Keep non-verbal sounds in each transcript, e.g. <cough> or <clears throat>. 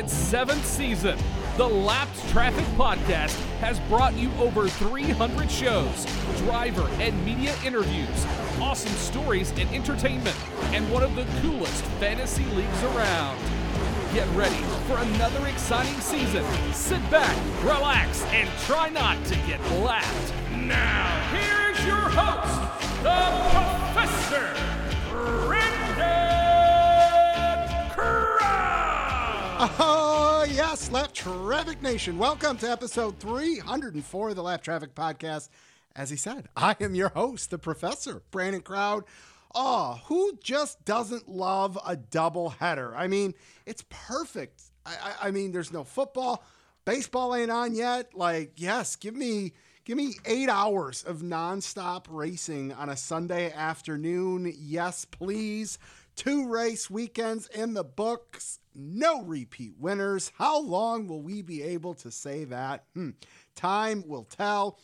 its seventh season, the Lapped Traffic Podcast has brought you over 300 shows, driver and media interviews, awesome stories and entertainment, and one of the coolest fantasy leagues around. Get ready for another exciting season. Sit back, relax, and try not to get lapped. Now, here's your host, the Professor, Oh, yes, Lapped Traffic Nation. Welcome to episode 304 of the Lapped Traffic Podcast. As he said, <laughs> I am your host, the professor, Brandon Crowd. Oh, who just doesn't love a double header? I mean, it's perfect. I, I, I mean, there's no football, baseball ain't on yet. Like, yes, give me give me eight hours of nonstop racing on a Sunday afternoon. Yes, please. Two race weekends in the books, no repeat winners. How long will we be able to say that? Hmm. Time will tell.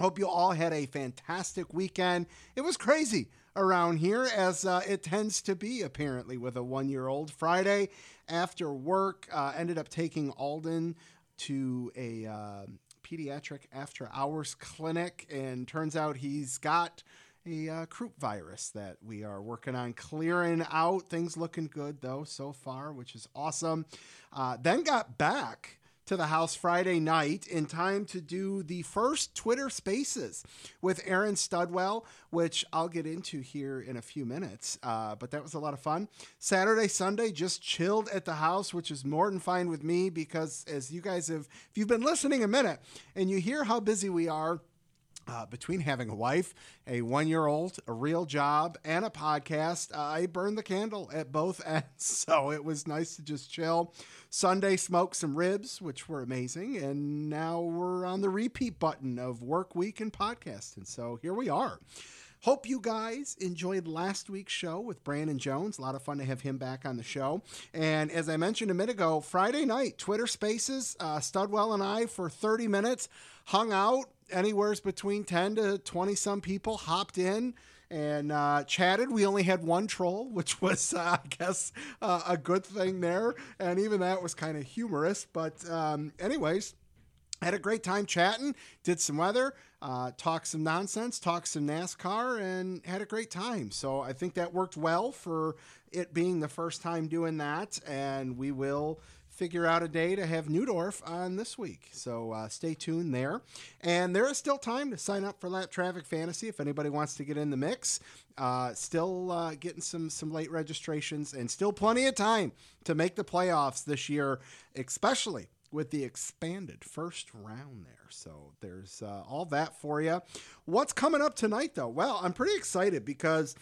Hope you all had a fantastic weekend. It was crazy around here, as uh, it tends to be, apparently, with a one year old. Friday after work, uh, ended up taking Alden to a uh, pediatric after hours clinic, and turns out he's got a uh, croup virus that we are working on clearing out. Things looking good, though, so far, which is awesome. Uh, then got back to the house Friday night in time to do the first Twitter Spaces with Aaron Studwell, which I'll get into here in a few minutes. Uh, but that was a lot of fun. Saturday, Sunday, just chilled at the house, which is more than fine with me because, as you guys have, if you've been listening a minute and you hear how busy we are. Uh, between having a wife, a one year old, a real job, and a podcast, uh, I burned the candle at both <laughs> ends. So it was nice to just chill. Sunday, smoked some ribs, which were amazing. And now we're on the repeat button of work week and podcast. And so here we are. Hope you guys enjoyed last week's show with Brandon Jones. A lot of fun to have him back on the show. And as I mentioned a minute ago, Friday night, Twitter Spaces, uh, Studwell and I for 30 minutes hung out anywhere's between 10 to 20 some people hopped in and uh, chatted. We only had one troll, <laughs> which was, uh, I guess, uh, a good thing there. And even that was kind of humorous. But, um, anyways, had a great time chatting, did some weather, uh, talked some nonsense, talked some NASCAR, and had a great time. So I think that worked well for it being the first time doing that. And we will figure out a day to have Newdorf on this week. So uh, stay tuned there. And there is still time to sign up for Lapped Traffic Fantasy if anybody wants to get in the mix. Uh, still uh, getting some some late registrations and still plenty of time to make the playoffs this year, especially with the expanded first round there. So there's uh, all that for you. What's coming up tonight, though? Well, I'm pretty excited because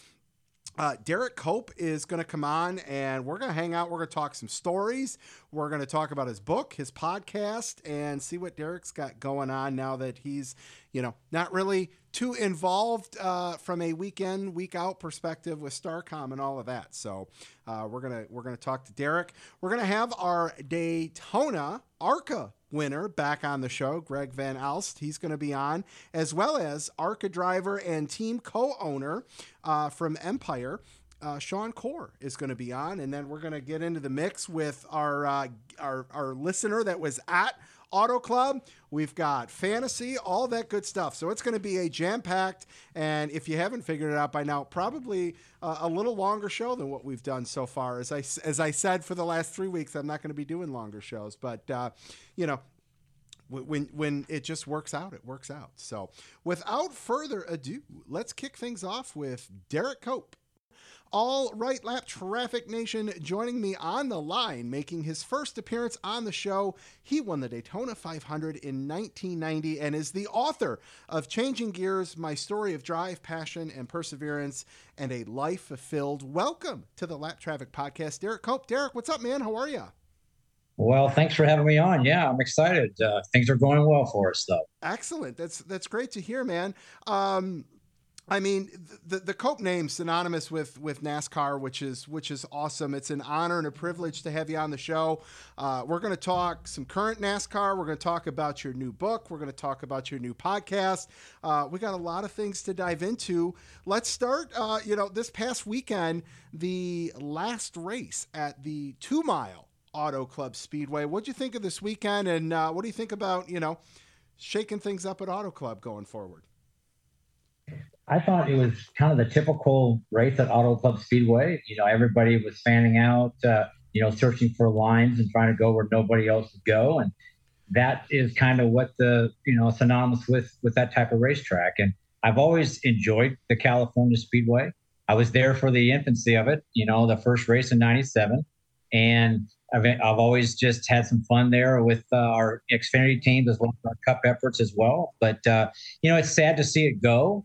uh, Derrike Cope is going to come on and we're going to hang out. We're going to talk some stories. We're going to talk about his book, his podcast, and see what Derrike's got going on now that he's, you know, not really too involved uh, from a weekend, week out perspective with Starcom and all of that. So uh, we're gonna we're gonna talk to Derrike. We're gonna have our Daytona ARCA winner back on the show, Greg Van Alst. He's going to be on, as well as ARCA driver and team co owner uh, from Empire. Uh, Sean Corr is going to be on, and then we're going to get into the mix with our, uh, our our listener that was at Auto Club. We've got fantasy, all that good stuff. So it's going to be a jam packed, and if you haven't figured it out by now, probably uh, a little longer show than what we've done so far. As I as I said for the last three weeks, I'm not going to be doing longer shows, but uh, you know, when when it just works out, it works out. So, without further ado, let's kick things off with Derrike Cope. All right, Lapped Traffic Nation joining me on the line, making his first appearance on the show. He won the Daytona 500 in 1990 and is the author of Changing Gears My Story of Drive, Passion, and Perseverance, and a Life Fulfilled. Welcome to the Lapped Traffic Podcast, Derrike Cope. Derrike, what's up, man? How are you? Well, thanks for having me on. Yeah, I'm excited. Uh, things are going well for us, though. Excellent. That's that's great to hear, man. Um, I mean, the the Cope name synonymous with with NASCAR, which is which is awesome. It's an honor and a privilege to have you on the show. Uh, we're going to talk some current NASCAR. We're going to talk about your new book. We're going to talk about your new podcast. Uh, we got a lot of things to dive into. Let's start. Uh, you know, this past weekend, the last race at the two mile Auto Club Speedway. What'd you think of this weekend, and uh, what do you think about you know shaking things up at Auto Club going forward? I thought it was kind of the typical race at Auto Club Speedway. You know, everybody was fanning out, uh, you know, searching for lines and trying to go where nobody else would go, and that is kind of what the you know synonymous with with that type of racetrack. And I've always enjoyed the California Speedway. I was there for the infancy of it, you know, the first race in '97, and I've, I've always just had some fun there with uh, our Xfinity teams as well as our Cup efforts as well. But uh, you know, it's sad to see it go.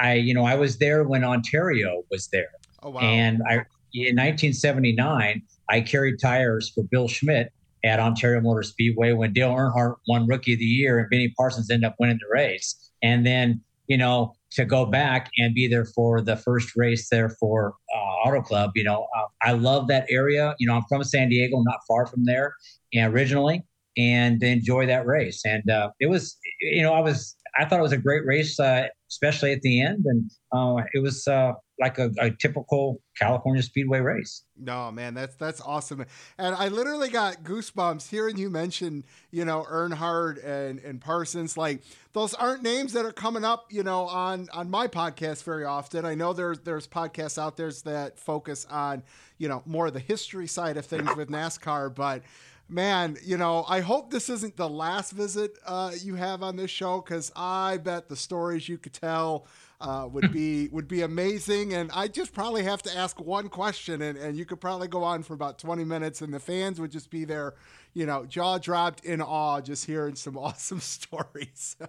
I, you know, I was there when Ontario was there, Oh wow! and I in 1979 I carried tires for Bill Schmitt at Ontario Motor Speedway when Dale Earnhardt won Rookie of the Year and Benny Parsons ended up winning the race. And then, you know, to go back and be there for the first race there for uh, Auto Club, you know, uh, I love that area. You know, I'm from San Diego, not far from there and originally, and enjoy that race. And uh, it was, you know, I was, I thought it was a great race, uh, especially at the end. And uh, it was uh, like a, a typical California Speedway race. No, man, that's that's awesome. And I literally got goosebumps hearing you mention, you know, Earnhardt and and Parsons. Like those aren't names that are coming up, you know, on on my podcast very often. I know there's there's podcasts out there that focus on, you know, more of the history side of things with NASCAR, but man, you know, I hope this isn't the last visit uh, you have on this show because I bet the stories you could tell uh, would be <laughs> would be amazing. And I just probably have to ask one question, and, and you could probably go on for about twenty minutes, and the fans would just be there, you know, jaw dropped in awe, just hearing some <laughs> awesome stories. <laughs>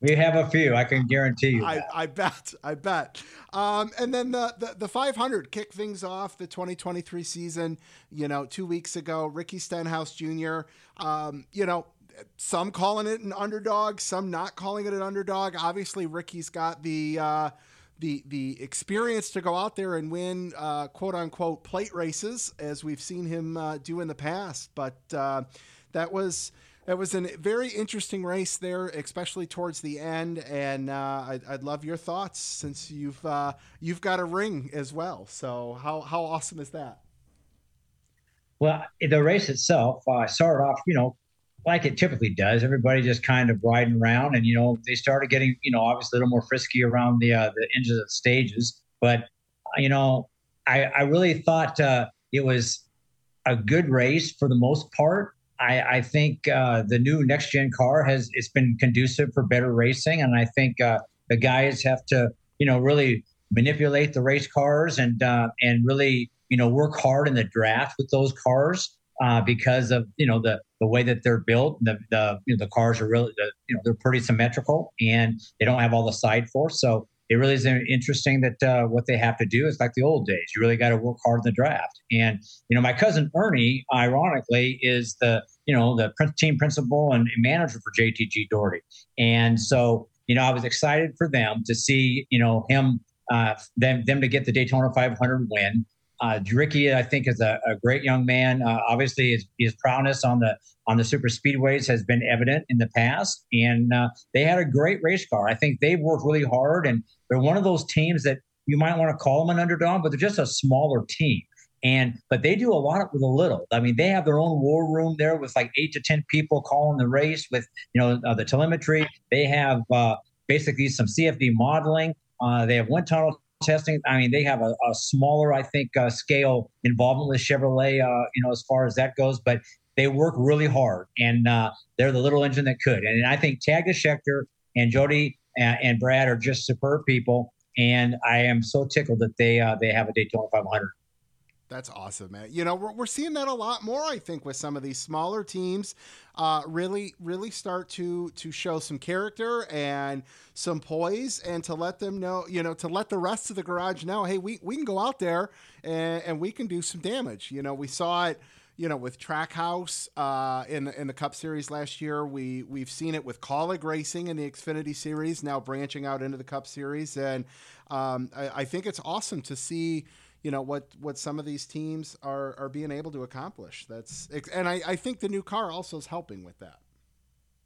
We have a few, I can guarantee you. I, I, bet, I bet. Um, and then the, the, the 500 kick things off the 2023 season, you know, two weeks ago. Ricky Stenhouse Jr., um, you know, some calling it an underdog, some not calling it an underdog. Obviously, Ricky's got the. Uh, the the experience to go out there and win uh, quote unquote plate races as we've seen him uh, do in the past. But uh, that was that was a very interesting race there, especially towards the end. And uh, I'd, I'd, love your thoughts since you've uh, you've got a ring as well. So how how awesome is that? Well, the race itself uh, started off, you know, like it typically does. Everybody just kind of riding around, and you know, they started getting, you know, obviously a little more frisky around the uh, the ends of the stages. But you know, I I really thought uh, it was a good race for the most part. I, I think uh, the new next gen car has it's been conducive for better racing, and I think uh, the guys have to you know really manipulate the race cars and uh, and really you know work hard in the draft with those cars uh, because of you know the the way that they're built. The the you know, the cars are really the, you know they're pretty symmetrical and they don't have all the side force, so it really is interesting that uh, what they have to do is like the old days. You really got to work hard in the draft. And you know, my cousin Ernie, ironically, is the you know the team principal and manager for JTG Daugherty. And so you know, I was excited for them to see you know him uh, them them to get the Daytona 500 win. Uh, Ricky, I think, is a, a great young man. Uh, obviously, his, his prowess on the on the super speedways has been evident in the past, and uh, they had a great race car. I think they've worked really hard, and they're one of those teams that you might want to call them an underdog, but they're just a smaller team. And but they do a lot with a little. I mean, they have their own war room there with like eight to ten people calling the race with you know uh, the telemetry. They have uh, basically some CFD modeling. Uh, they have wind tunnel testing. I mean, they have a, a smaller, I think, uh, scale involvement with Chevrolet, uh, you know, as far as that goes. But they work really hard, and uh, they're the little engine that could. And I think Tad Geschickter and Jodi and, and, Brad are just superb people. And I am so tickled that they uh, they have a Daytona 500. That's awesome, man. You know, we're, we're seeing that a lot more, I think, with some of these smaller teams uh, really, really start to to show some character and some poise and to let them know, you know, to let the rest of the garage know, hey, we, we can go out there and, and we can do some damage. You know, we saw it, you know, with Trackhouse uh, in, in the Cup Series last year. We, we've seen it with Kaulig Racing in the Xfinity Series, now branching out into the Cup Series. And um, I, I think it's awesome to see – you know what what some of these teams are are being able to accomplish. That's and I, I think the new car also is helping with that.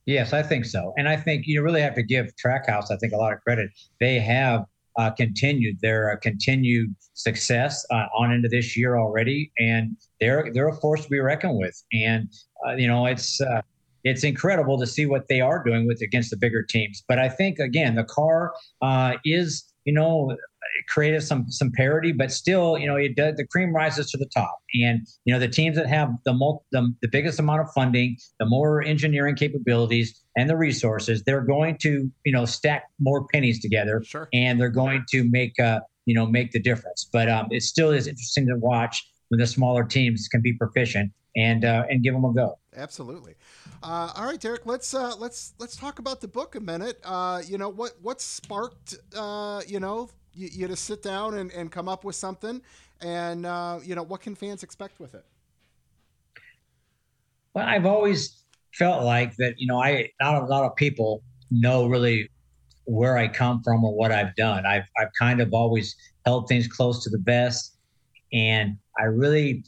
Yes, I think so, and I think you really have to give Trackhouse I think a lot of credit. They have uh, continued their uh, continued success uh, on into this year already, and they're they're a force to be reckoned with. And uh, you know, it's uh, it's incredible to see what they are doing with against the bigger teams. But I think again, the car uh, is you know created some some parity, but still, you know, it does, the cream rises to the top. And you know, the teams that have the, most, the the biggest amount of funding, the more engineering capabilities, and the resources, they're going to you know stack more pennies together, sure. and they're going to make uh you know make the difference. But um, it still is interesting to watch when the smaller teams can be proficient and uh, and give them a go. Absolutely. Uh, all right, Derrike. Let's uh, let's let's talk about the book a minute. Uh, you know what what sparked uh, you know you, you to sit down and, and come up with something, and uh, you know what can fans expect with it? Well, I've always felt like that. You know, I not a lot of people know really where I come from or what I've done. I've I've kind of always held things close to the vest, and I really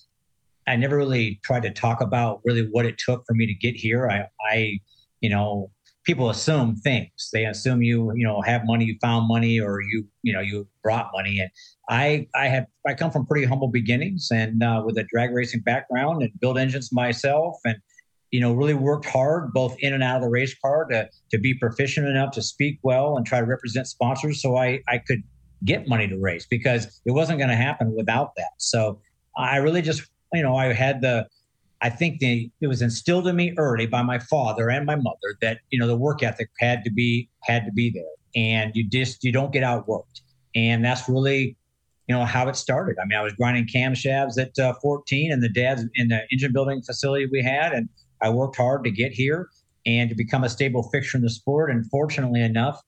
I never really tried to talk about really what it took for me to get here. I, I, you know, people assume things. They assume you, you know, have money, you found money, or you, you know, you brought money. And I, I have, I come from pretty humble beginnings, and uh, with a drag racing background, and build engines myself, and you know, really worked hard both in and out of the race car to to be proficient enough to speak well and try to represent sponsors, so I I could get money to race because it wasn't going to happen without that. So I really just you know, I had the, I think it was instilled in me early by my father and my mother that you know the work ethic had to be had to be there, and you just you don't get outworked, and that's really you know how it started. I mean, I was grinding camshafts at uh, 14 in the dad's in the engine building facility we had, and I worked hard to get here and to become a stable fixture in the sport. And fortunately enough,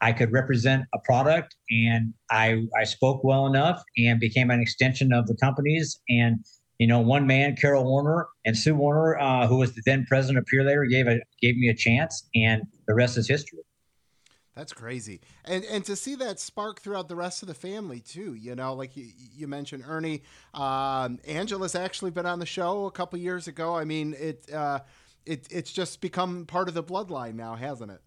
I could represent a product, and I I spoke well enough and became an extension of the companies and you know, one man, Carol Warner and Sue Warner, uh, who was the then president of Purolator, gave a gave me a chance, and the rest is history. That's crazy, and and to see that spark throughout the rest of the family too. You know, like you, you mentioned, Ernie, um, Angela's actually been on the show a couple years ago. I mean, it uh, it it's just become part of the bloodline now, hasn't it?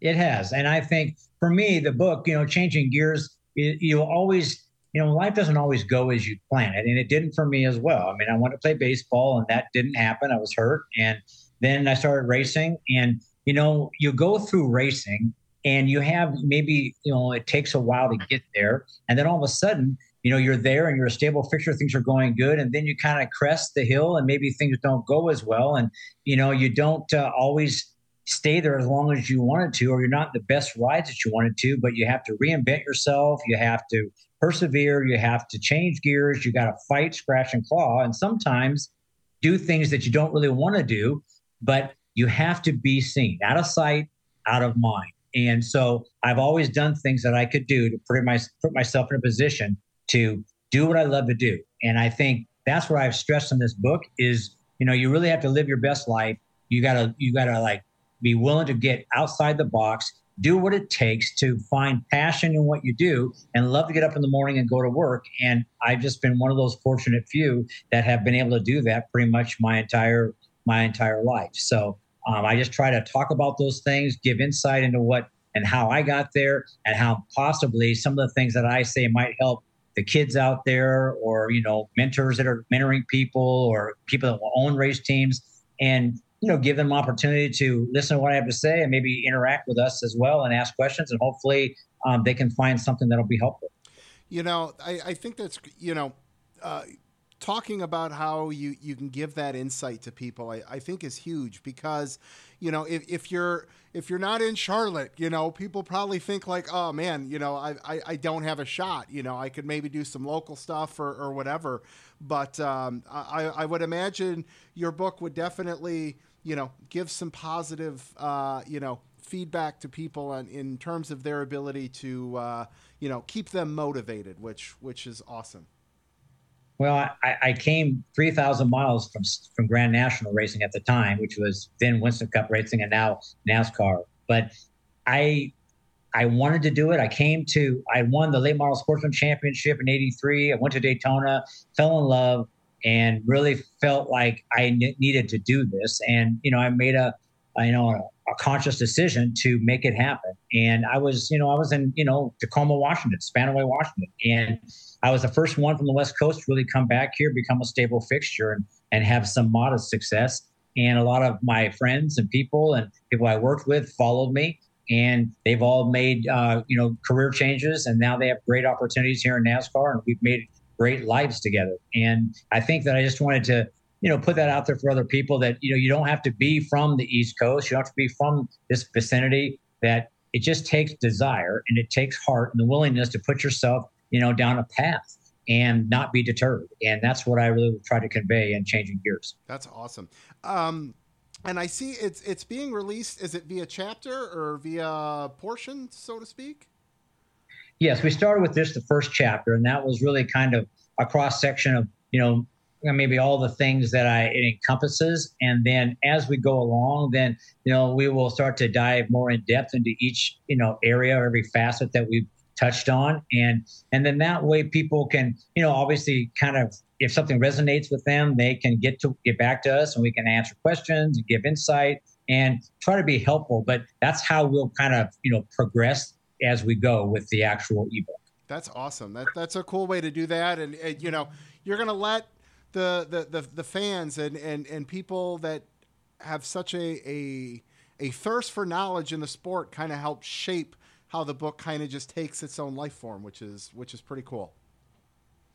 It has, and I think for me, the book, you know, changing gears, you always you know, life doesn't always go as you plan it. And it didn't for me as well. I mean, I wanted to play baseball and that didn't happen. I was hurt. And then I started racing. And, you know, you go through racing and you have maybe, you know, it takes a while to get there. And then all of a sudden, you know, you're there and you're a stable fixture, things are going good. And then you kind of crest the hill and maybe things don't go as well. And, you know, you don't uh, always stay there as long as you wanted to, or you're not the best rides that you wanted to, but you have to reinvent yourself. You have to persevere. You have to change gears. You got to fight, scratch, and claw. And sometimes do things that you don't really want to do, but you have to be seen out of sight, out of mind. And so I've always done things that I could do to put, my, put myself in a position to do what I love to do. And I think that's what I've stressed in this book is, you know, you really have to live your best life. You gotta, you gotta like be willing to get outside the box do what it takes to find passion in what you do and love to get up in the morning and go to work. And I've just been one of those fortunate few that have been able to do that pretty much my entire my entire life. So um, I just try to talk about those things, give insight into what and how I got there, and how possibly some of the things that I say might help the kids out there, or you know, mentors that are mentoring people, or people that will own race teams, and you know, give them opportunity to listen to what I have to say and maybe interact with us as well and ask questions, and hopefully um, they can find something that'll be helpful. You know, I, I think that's you know, uh, talking about how you you can give that insight to people, I, I think is huge because, you know, if, if you're if you're not in Charlotte, you know, people probably think like, oh man, you know, I, I, I don't have a shot. You know, I could maybe do some local stuff or, or whatever. But um, I, I would imagine your book would definitely you know, give some positive, uh, you know, feedback to people on, in terms of their ability to, uh, you know, keep them motivated, which which is awesome. Well, I, I came 3,000 miles from from Grand National racing at the time, which was then Winston Cup racing and now NASCAR. But I I wanted to do it. I came to I won the late model sportsman championship in '83. I went to Daytona, fell in love, and really felt like I needed to do this. And you know, I made a you know, a, a, conscious decision to make it happen. And I was, you know, I was in, you know, Tacoma, Washington, Spanaway, Washington, and I was the first one from the West Coast to really come back here, become a stable fixture, and and have some modest success. And a lot of my friends and people and people I worked with followed me, and they've all made, uh, you know, career changes, and now they have great opportunities here in NASCAR, and we've made great lives together. And I think that I just wanted to you know put that out there for other people that you know you don't have to be from the east coast. You don't have to be from this vicinity that it just takes desire and it takes heart and the willingness to put yourself you know down a path and not be deterred. And that's what i really try to convey in changing gears. That's awesome. Um, and i see it's it's being released is it via chapter or via portion so to speak yes we started with this the first chapter and that was really kind of a cross section of you know maybe all the things that I it encompasses, and then as we go along, then you know we will start to dive more in depth into each you know area, every facet that we've touched on, and and then that way people can you know obviously kind of if something resonates with them, they can get to get back to us, and we can answer questions and give insight and try to be helpful. But that's how we'll kind of you know progress as we go with the actual ebook. That's awesome. That that's a cool way to do that, and, and you know you're going to let the, the, the, the fans and, and, and people that have such a, a, a thirst for knowledge in the sport kind of help shape how the book kind of just takes its own life form, which is, which is pretty cool.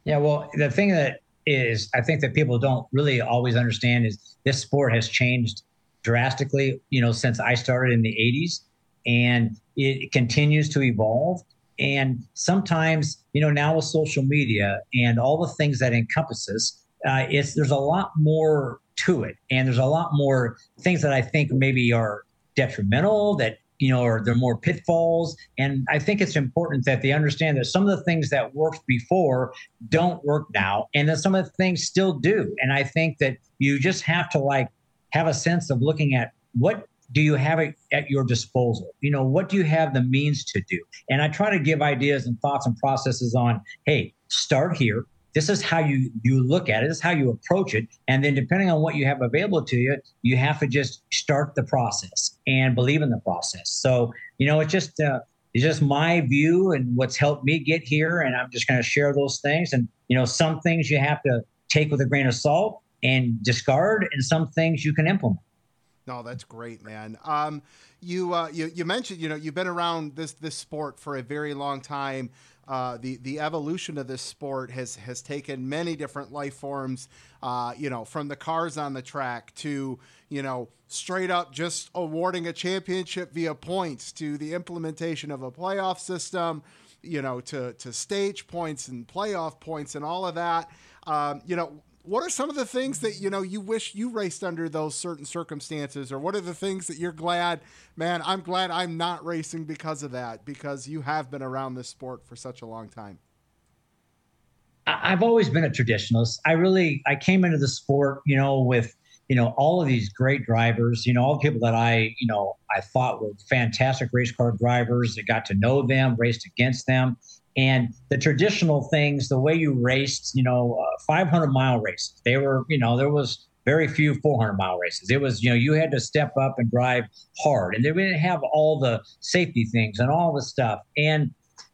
Yeah. Well, the thing that is, I think that people don't really always understand is this sport has changed drastically, you know, since I started in the 80s and it continues to evolve. And sometimes, you know, now with social media and all the things that encompasses, uh, it's there's a lot more to it, and there's a lot more things that I think maybe are detrimental that you know, or there are more pitfalls. And I think it's important that they understand that some of the things that worked before don't work now, and then some of the things still do. And I think that you just have to like have a sense of looking at what do you have it at your disposal? You know, what do you have the means to do? And I try to give ideas and thoughts and processes on, hey, start here, this is how you you look at it. This is how you approach it. And then depending on what you have available to you you have to just start the process and believe in the process. So you know it's just uh, it's just my view and what's helped me get here. And i'm just going to share those things. And you know some things you have to take with a grain of salt and discard and some things you can implement no that's great man um, you, uh, you you mentioned you know you've been around this this sport for a very long time uh, the the evolution of this sport has has taken many different life forms. Uh, you know, from the cars on the track to you know straight up just awarding a championship via points to the implementation of a playoff system. You know, to to stage points and playoff points and all of that. Um, you know, what are some of the things that you know you wish you raced under those certain circumstances? Or what are the things that you're glad man i'm glad i'm not racing because of that because you have been around this sport for such a long time i've always been a traditionalist. I really i came into the sport you know with you know all of these great drivers you know all the people that i you know i thought were fantastic race car drivers that got to know them raced against them and the traditional things, the way you raced, you know, uh, 500 mile races, they were, you know, there was very few 400 mile races. It was, you know, you had to step up and drive hard, and they didn't have all the safety things and all the stuff. And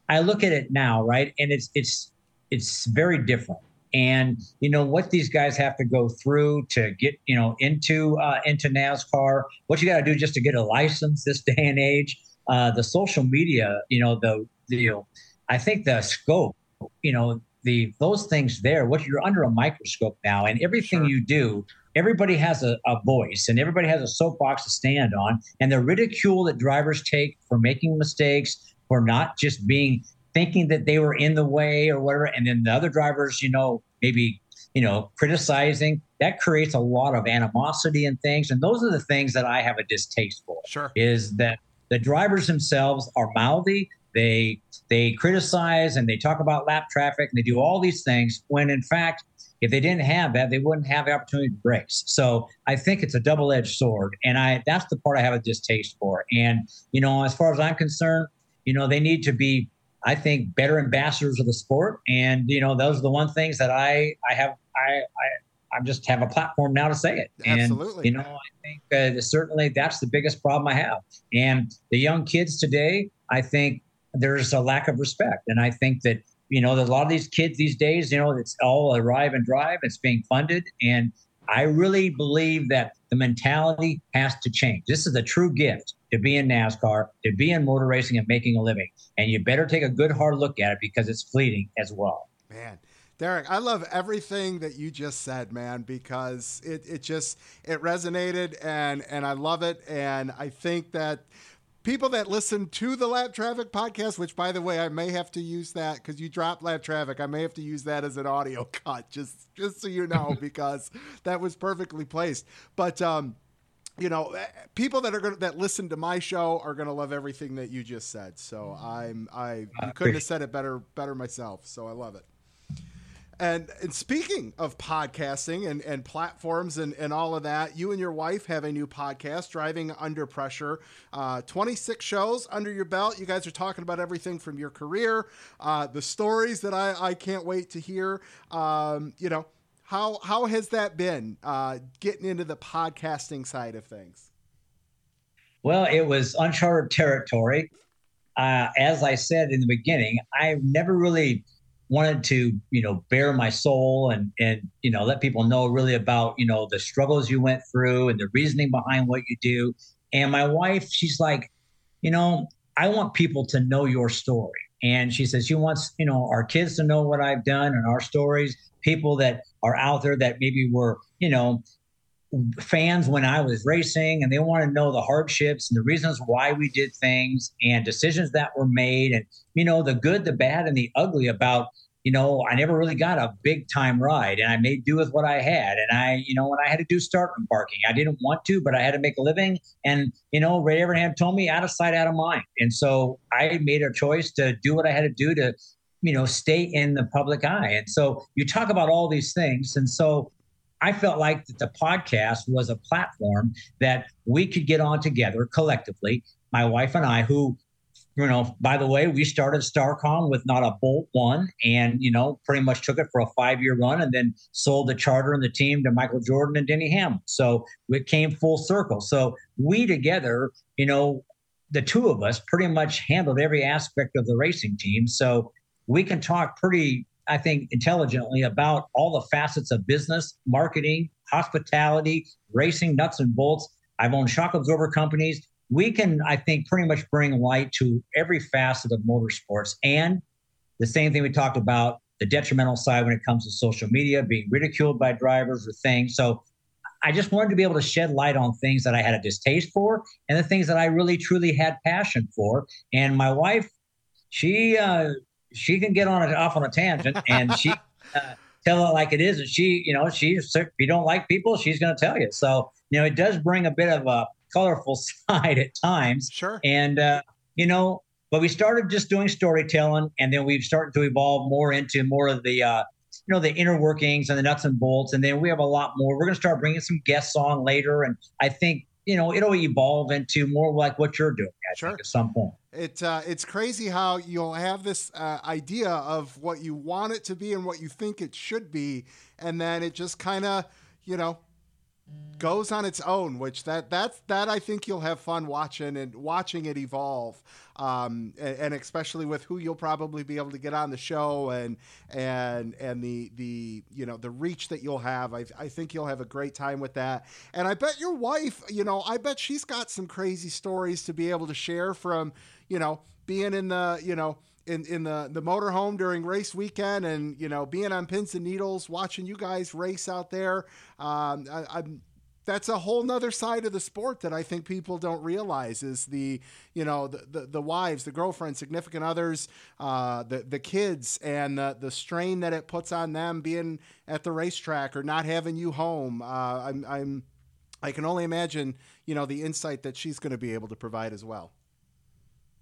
I look at it now, right, and it's it's it's very different. And you know what these guys have to go through to get, you know, into uh, into NASCAR. What you got to do just to get a license this <laughs> day and age. Uh, the social media, you know, the the you know, I think the scope, you know, the those things there, what you're under a microscope now, and everything sure. you do, everybody has a, a, voice and everybody has a soapbox to stand on. And the ridicule that drivers take for making mistakes, for not just being thinking that they were in the way or whatever, and then the other drivers, you know, maybe you know, criticizing, that creates a lot of animosity and things. And those are the things that I have a distaste for. Sure. Is that the drivers themselves are mouthy. They they criticize and they talk about lap traffic and they do all these things when in fact if they didn't have that they wouldn't have the opportunity to race so i think it's a double-edged sword and i that's the part i have a distaste for and you know as far as i'm concerned you know they need to be i think better ambassadors of the sport and you know those are the one things that i i have i i I just have a platform now to say it. And, Absolutely. You know, I think uh, certainly that's the biggest problem I have. And the young kids today, I think there's a lack of respect. And I think that, you know, there's a lot of these kids these days, you know, it's all arrive and drive, it's being funded. And I really believe that the mentality has to change. This is a true gift to be in NASCAR, to be in motor racing and making a living. And you better take a good hard look at it because it's fleeting as well. Man. Derrike, I love everything that you just said, man, because it, it just it resonated and and I love it. And I think that people that listen to the Lapped Traffic podcast, which by the way, I may have to use that because you dropped Lap Traffic. I may have to use that as an audio <laughs> cut, just just so you know, <laughs> because that was perfectly placed. But um, you know, eh, people that are going that listen to my show are going to love everything that you just said. So I'm I you couldn't have said it better better myself. So I love it. And, and speaking of podcasting and, and platforms and, and all of that, you and your wife have a new podcast, Driving Under Pressure. Uh, 26 shows under your belt. You guys are talking about everything from your career, uh, the stories that I, I can't wait to hear. Um, you know, how, how has that been uh, getting into the podcasting side of things? Well, it was uncharted territory. Uh, as I said in the beginning, I've never really – wanted to you know bare my soul and and you know let people know really about you know the struggles you went through and the reasoning behind what you do. And my wife she's like you know i want people to know your story. And she says she wants you know our kids to know what i've done and our stories people that are out there that maybe were you know fans when I was racing and they want to know the hardships and the reasons why we did things and decisions that were made and you know the good the bad and the ugly about you know I never really got a big time ride and I made do with what I had and I you know when I had to do start and parking. I didn't want to but I had to make a living and you know Ray Evernham told me out of sight out of mind. And so I made a choice to do what I had to do to you know stay in the public eye. And so you talk about all these things and so I felt like that the podcast was a platform that we could get on together collectively, my wife and I, who, you know, by the way, we started Starcom with not a bolt one and, you know, pretty much took it for a five year run and then sold the charter and the team to Michael Jordan and Denny Hamlin. So it came full circle. So we together, you know, the two of us pretty much handled every aspect of the racing team. So we can talk pretty I think, intelligently about all the facets of business, marketing, hospitality, racing, nuts and bolts. I've owned shock absorber companies. We can, I think, pretty much bring light to every facet of motorsports. And the same thing we talked about the detrimental side when it comes to social media, being ridiculed by drivers or things. So I just wanted to be able to shed light on things that I had a distaste for and the things that I really truly had passion for. And my wife, she uh, she can get on it off on a tangent and she <laughs> uh, tell it like it is. And she, you know, she's if you don't like people, she's going to tell you. So you know, it does bring a bit of a colorful <laughs> side at times. Sure. And uh, you know, but we started just doing storytelling, and then we've started to evolve more into more of the. Uh, you know the inner workings and the nuts and bolts, and then we have a lot more. We're going to start bringing some guests on later, and I think you know it'll evolve into more like what you're doing. I sure. at some point. It uh, it's crazy how you'll have this uh, idea of what you want it to be and what you think it should be, and then it just kind of you know goes on its own. Which that that's that I think you'll have fun watching and watching it evolve, um, and, and, especially with who you'll probably be able to get on the show and and and the the you know the reach that you'll have. I I think you'll have a great time with that, and I bet your wife, you know, I bet she's got some crazy stories to be able to share from you know, being in the, you know, in, in the, the motorhome during race weekend and, you know, being on pins and needles, watching you guys race out there. Um, I, I'm, that's a whole nother side of the sport that I think people don't realize is the, you know, the, the, the wives, the girlfriends, significant others, uh, the, the kids and the, the strain that it puts on them being at the racetrack or not having you home. Uh, I'm, I'm, I can only imagine, you know, the insight that she's going to be able to provide as well.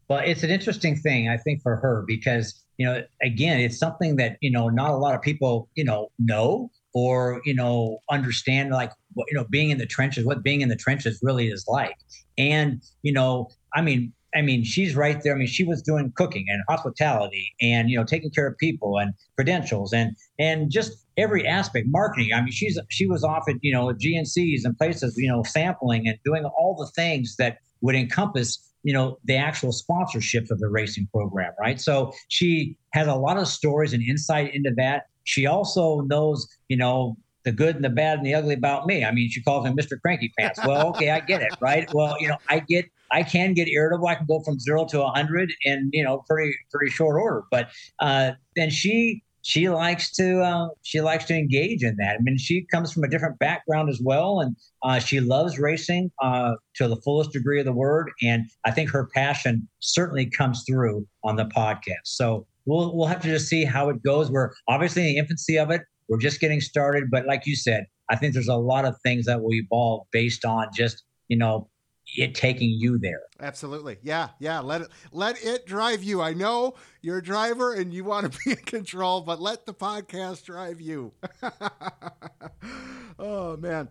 Well, it's an interesting thing, I think, for her because, you know, again, it's something that, you know, not a lot of people, you know, know or, you know, understand like, what, you know, being in the trenches, what being in the trenches really is like. And, you know, I mean, I mean, she's right there. I mean, she was doing cooking and hospitality and, you know, taking care of people and credentials and, and just every aspect, marketing. I mean, she's, she was off at, you know, GNCs and places, you know, sampling and doing all the things that would encompass, you know, the actual sponsorships of the racing program. Right. So she has a lot of stories and insight into that. She also knows, you know, the good and the bad and the ugly about me. I mean, she calls him Mr. Cranky Pants. Well, <laughs> okay, I get it, right? Well, you know, I get I can get irritable. I can go from zero to a hundred in you know pretty pretty short order. But uh, then she she likes to uh, she likes to engage in that. I mean, she comes from a different background as well, and uh, she loves racing uh, to the fullest degree of the word. And I think her passion certainly comes through on the podcast. So we'll we'll have to just see how it goes. We're obviously in the infancy of it. We're just getting started, but like you said, I think there's a lot of things that will evolve based on just you know it taking you there. Absolutely. Yeah. Yeah. Let it let it drive you. I know you're a driver and you want to be in control, but let the podcast drive you. <laughs> oh man.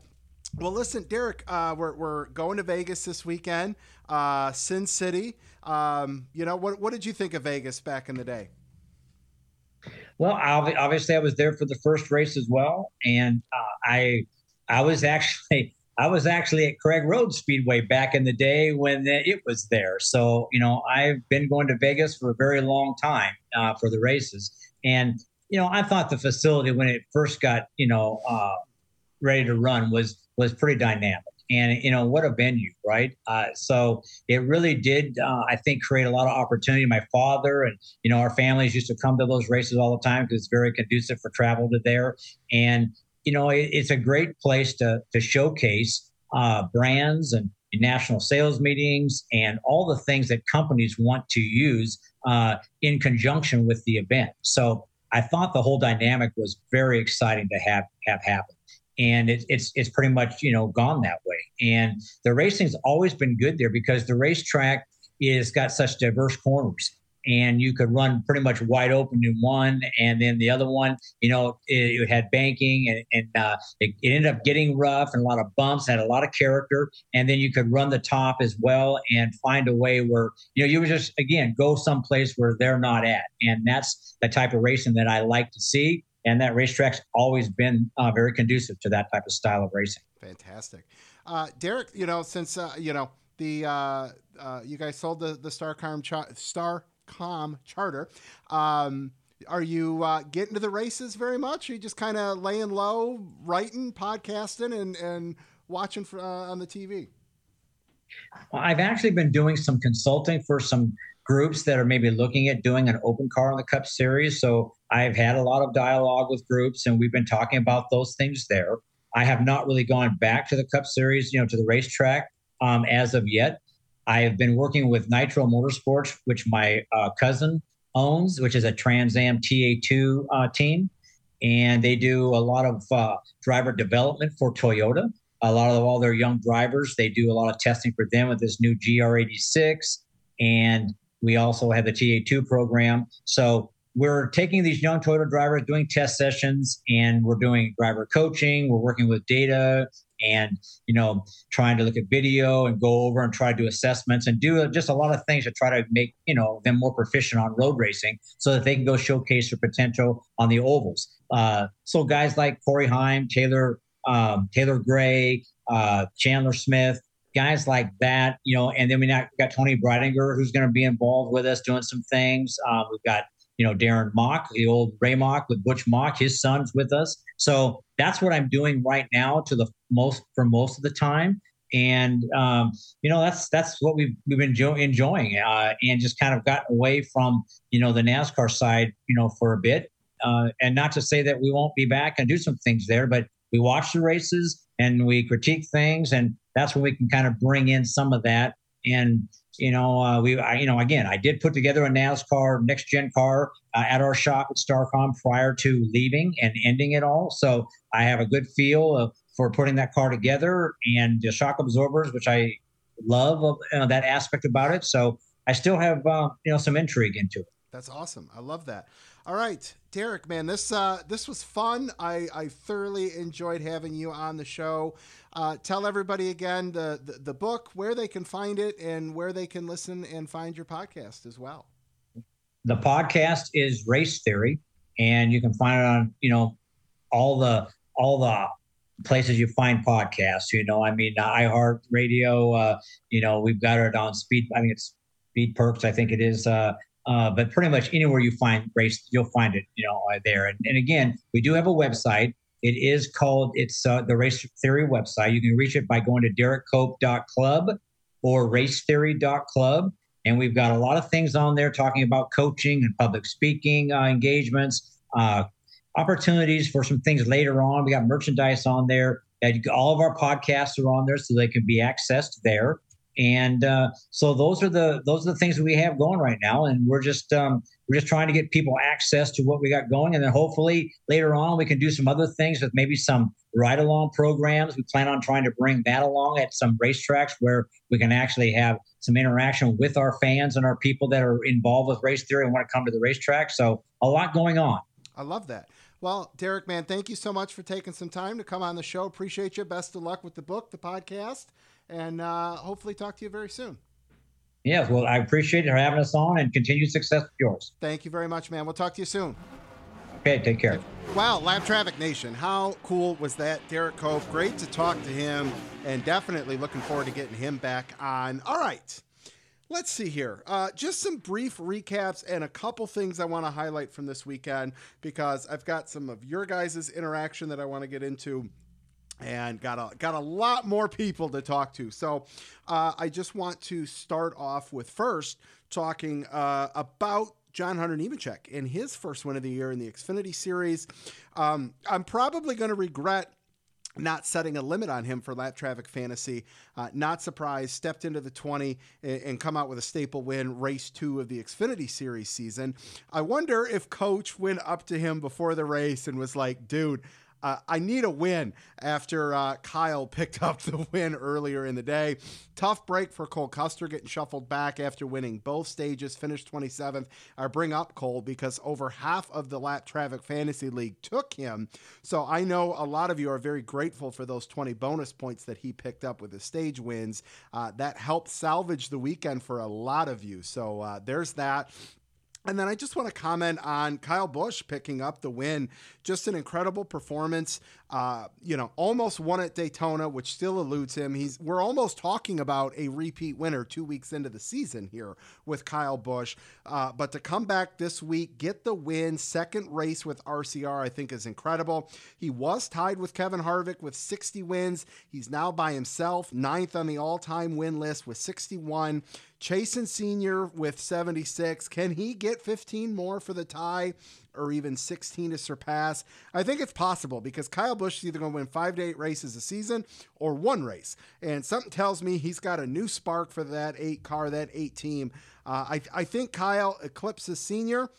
Well, listen, Derrike, uh, we're, we're going to Vegas this weekend, uh, Sin City. Um, you know, what, what did you think of Vegas back in the day? Well, obviously, I was there for the first race as well, and uh, I I was <laughs> actually I was actually at Craig Road Speedway back in the day when it was there. So, you know, I've been going to Vegas for a very long time uh, for the races. And, you know, I thought the facility when it first got, you know, uh, ready to run was was pretty dynamic. And, you know, what a venue, right? Uh, so it really did, uh, I think, create a lot of opportunity. My father and, you know, our families used to come to those races all the time because it's very conducive for travel to there. And, you know, it, it's a great place to to showcase uh, brands and national sales meetings and all the things that companies want to use uh, in conjunction with the event. So I thought the whole dynamic was very exciting to have have happen. And it, it's it's pretty much you know gone that way. And the racing's always been good there because the racetrack is got such diverse corners and you could run pretty much wide open in one, and then the other one, you know, it, it had banking, and, and uh, it, it, ended up getting rough and a lot of bumps, had a lot of character, and then you could run the top as well and find a way where you know you would just again go someplace where they're not at, and that's the type of racing that I like to see. And that racetrack's always been uh, very conducive to that type of style of racing. Fantastic, uh, Derrike. You know, since uh, you know the uh, uh, you guys sold the the Starcom ch- Star com charter. Um, are you uh, getting to the races very much? Are you just kind of laying low, writing, podcasting, and and watching for, uh, on the TV? Well, I've actually been doing some consulting for some groups that are maybe looking at doing an open car on the Cup Series. So I've had a lot of dialogue with groups, and we've been talking about those things there. I have not really gone back to the Cup Series, you know, to the racetrack um, as of yet. I have been working with Nitro Motorsports, which my uh, cousin owns, which is a Trans Am TA2 uh, team. And they do a lot of uh, driver development for Toyota. A lot of all their young drivers, they do a lot of testing for them with this new GR86. And we also have the TA2 program. So we're taking these young Toyota drivers, doing test sessions, and we're doing driver coaching. We're working with data and you know trying to look at video and go over and try to do assessments and do just a lot of things to try to make you know them more proficient on road racing so that they can go showcase their potential on the ovals. Uh, so guys like corey heim taylor um, taylor gray uh, chandler smith guys like that you know and then we got, toni breidinger who's going to be involved with us doing some things. Um, we've got you know, Darren Mock, the old Ray Mock with Butch Mock, his son's with us. So that's what I'm doing right now to the most for most of the time. And um, you know that's that's what we've we've been enjoy, enjoying, uh, and just kind of gotten away from you know the NASCAR side, you know, for a bit. Uh, and not to say that we won't be back and do some things there, but we watch the races and we critique things, and that's when we can kind of bring in some of that and you know, uh, we, I, you know, again, I did put together a NASCAR next gen car uh, at our shop at Starcom prior to leaving and ending it all. So I have a good feel of, for putting that car together and the shock absorbers, which I love uh, that aspect about it. So I still have, uh, you know, some intrigue into it. That's awesome. I love that. All right, Derrike, man, this uh, this was fun. I, I thoroughly enjoyed having you on the show. Uh, tell everybody again the, the, the book, where they can find it, and where they can listen and find your podcast as well. The podcast is Race Theory, and you can find it on you know all the all the places you find podcasts. You know, I mean, iHeart Radio. Uh, you know, we've got it on Speed. I mean, it's Speed Perks. I think it is. Uh, uh, but pretty much anywhere you find race, you'll find it. You know, uh, there. And, and again, we do have a website. It is called. It's uh, the Race Theory website. You can reach it by going to derrikecope.club or racetheory.club. And we've got a lot of things on there talking about coaching and public speaking uh, engagements, uh, opportunities for some things later on. We got merchandise on there. All of our podcasts are on there, so they can be accessed there. And uh, so those are the those are the things that we have going right now, and we're just um, we're just trying to get people access to what we got going, and then hopefully later on we can do some other things with maybe some ride along programs. We plan on trying to bring that along at some racetracks where we can actually have some interaction with our fans and our people that are involved with race theory and want to come to the racetrack. So a lot going on. I love that. Well, Derrike, man, thank you so much for taking some time to come on the show. Appreciate you. Best of luck with the book, the podcast, and uh, hopefully talk to you very soon. Yes, well, I appreciate you having us on and continued success with yours. Thank you very much, man. We'll talk to you soon. Okay, take care. Wow, Lapped Traffic Nation. How cool was that? Derrike Cope, great to talk to him, and definitely looking forward to getting him back on. All right. Let's see here. Uh, just some brief recaps and a couple things I want to highlight from this weekend because I've got some of your guys' interaction that I want to get into and got a got a lot more people to talk to. So uh, I just want to start off with first talking uh, about John Hunter Nemechek in his first win of the year in the Xfinity Series. Um, I'm probably going to regret not setting a limit on him for lapped traffic fantasy. Uh, not surprised, stepped into the 20 and, and, come out with a staple win, race two of the Xfinity Series season. I wonder if Coach went up to him before the race and was like, dude, uh, I need a win after uh, Kyle <laughs> picked up the win earlier in the day. Tough break for Cole Custer getting shuffled back after winning both stages, finished 27th. I bring up Cole because over half of the lapped traffic fantasy league took him. So I know a lot of you are very grateful for those 20 bonus points that he picked up with his stage wins. Uh, that helped salvage the weekend for a lot of you. So uh, there's that. And then I just want to comment on Kyle Busch picking up the win. Just an incredible performance. Uh, you know, almost won at Daytona, which still eludes him. He's we're almost talking about a repeat winner two weeks into the season here with Kyle Busch. Uh, but to come back this week, get the win, second race with RCR, I think is incredible. He was tied with Kevin Harvick with 60 wins. He's now by himself, ninth on the all-time win list with 61. Chasen Sr. with 76. Can he get 15 more for the tie or even 16 to surpass? I think it's possible because Kyle Busch is either going to win five to eight races a season or one race. And something tells me he's got a new spark for that eight car, that eight team. Uh, I, I think Kyle eclipses Senior.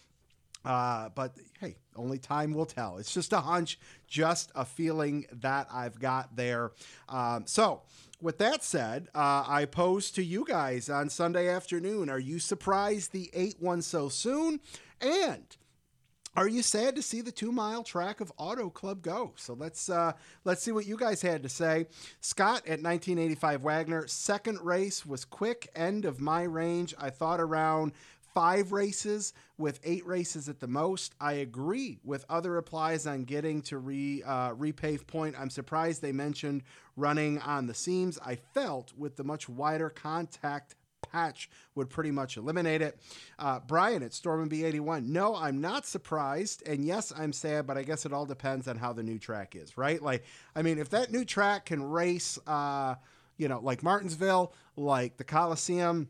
Uh, but hey, only time will tell. It's just a hunch, just a feeling that I've got there. Um, so, with that said, uh, I pose to you guys on Sunday afternoon Are you surprised the 8 won so soon? And are you sad to see the two mile track of Auto Club go? So let's uh, let's see what you guys had to say. Scott at 1985 Wagner, second race was quick, end of my range. I thought around five races with eight races at the most. I agree with other replies on getting to re uh, repave point. I'm surprised they mentioned running on the seams. I felt with the much wider contact patch would pretty much eliminate it. Uh, Brian at Storm and B81. No, I'm not surprised. And yes, I'm sad, but I guess it all depends on how the new track is, right? Like, I mean, if that new track can race, uh, you know, like Martinsville, like the Coliseum,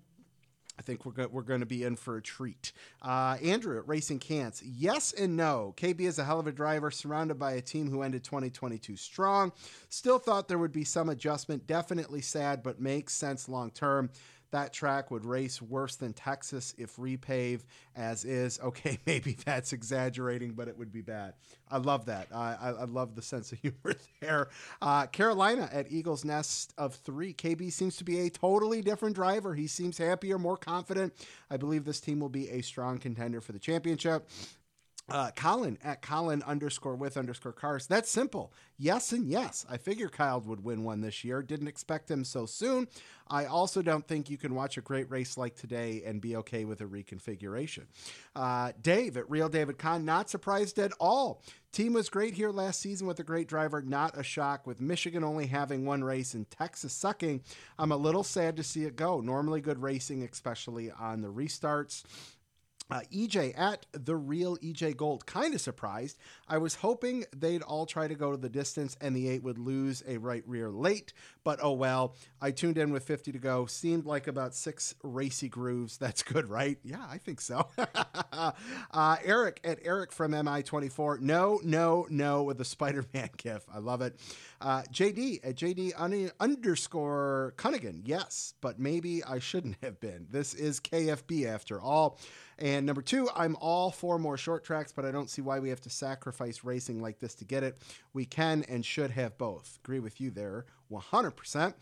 I think we're go- we're going to be in for a treat. Uh, Andrew at Racing Cants, yes and no. KB is a hell of a driver, surrounded by a team who ended 2022 strong. Still thought there would be some adjustment. Definitely sad, but makes sense long term. That track would race worse than Texas if repave as is. <laughs> Okay, maybe that's exaggerating, but it would be bad. I love that. I, I, love the sense of <laughs> humor there. Uh, Carolina at Eagles Nest of three. KB seems to be a totally different driver. He seems happier, more confident. I believe this team will be a strong contender for the championship. Uh, Colin at Colin underscore with underscore cars. That's simple. Yes and yes. I figure Kyle would win one this year. Didn't expect him so soon. I also don't think you can watch a great race like today and be okay with a reconfiguration. Uh, Dave at Real David Kahn, not surprised at all. Team was great here last season with a great driver. Not a shock with Michigan only having one race and Texas sucking. I'm a little sad to see it go. Normally good racing, especially on the restarts. Uh, EJ at the real EJ Gold, kind of surprised. I was hoping they'd all try to go to the distance and the eight would lose a right rear late, but oh well. I tuned in with 50 to go. Seemed like about six racy grooves. That's good, right? Yeah, I think so. <laughs> uh, Eric at Eric from MI24. No, no, no with the <laughs> Spider Man gif. I love it. Uh, JD at JD un- underscore Cunnigan. Yes, but maybe I shouldn't have been. This is KFB after all. And number two, I'm all for more short tracks, but I don't see why we have to sacrifice racing like this to get it. We can and should have both. Agree with you there, 100%.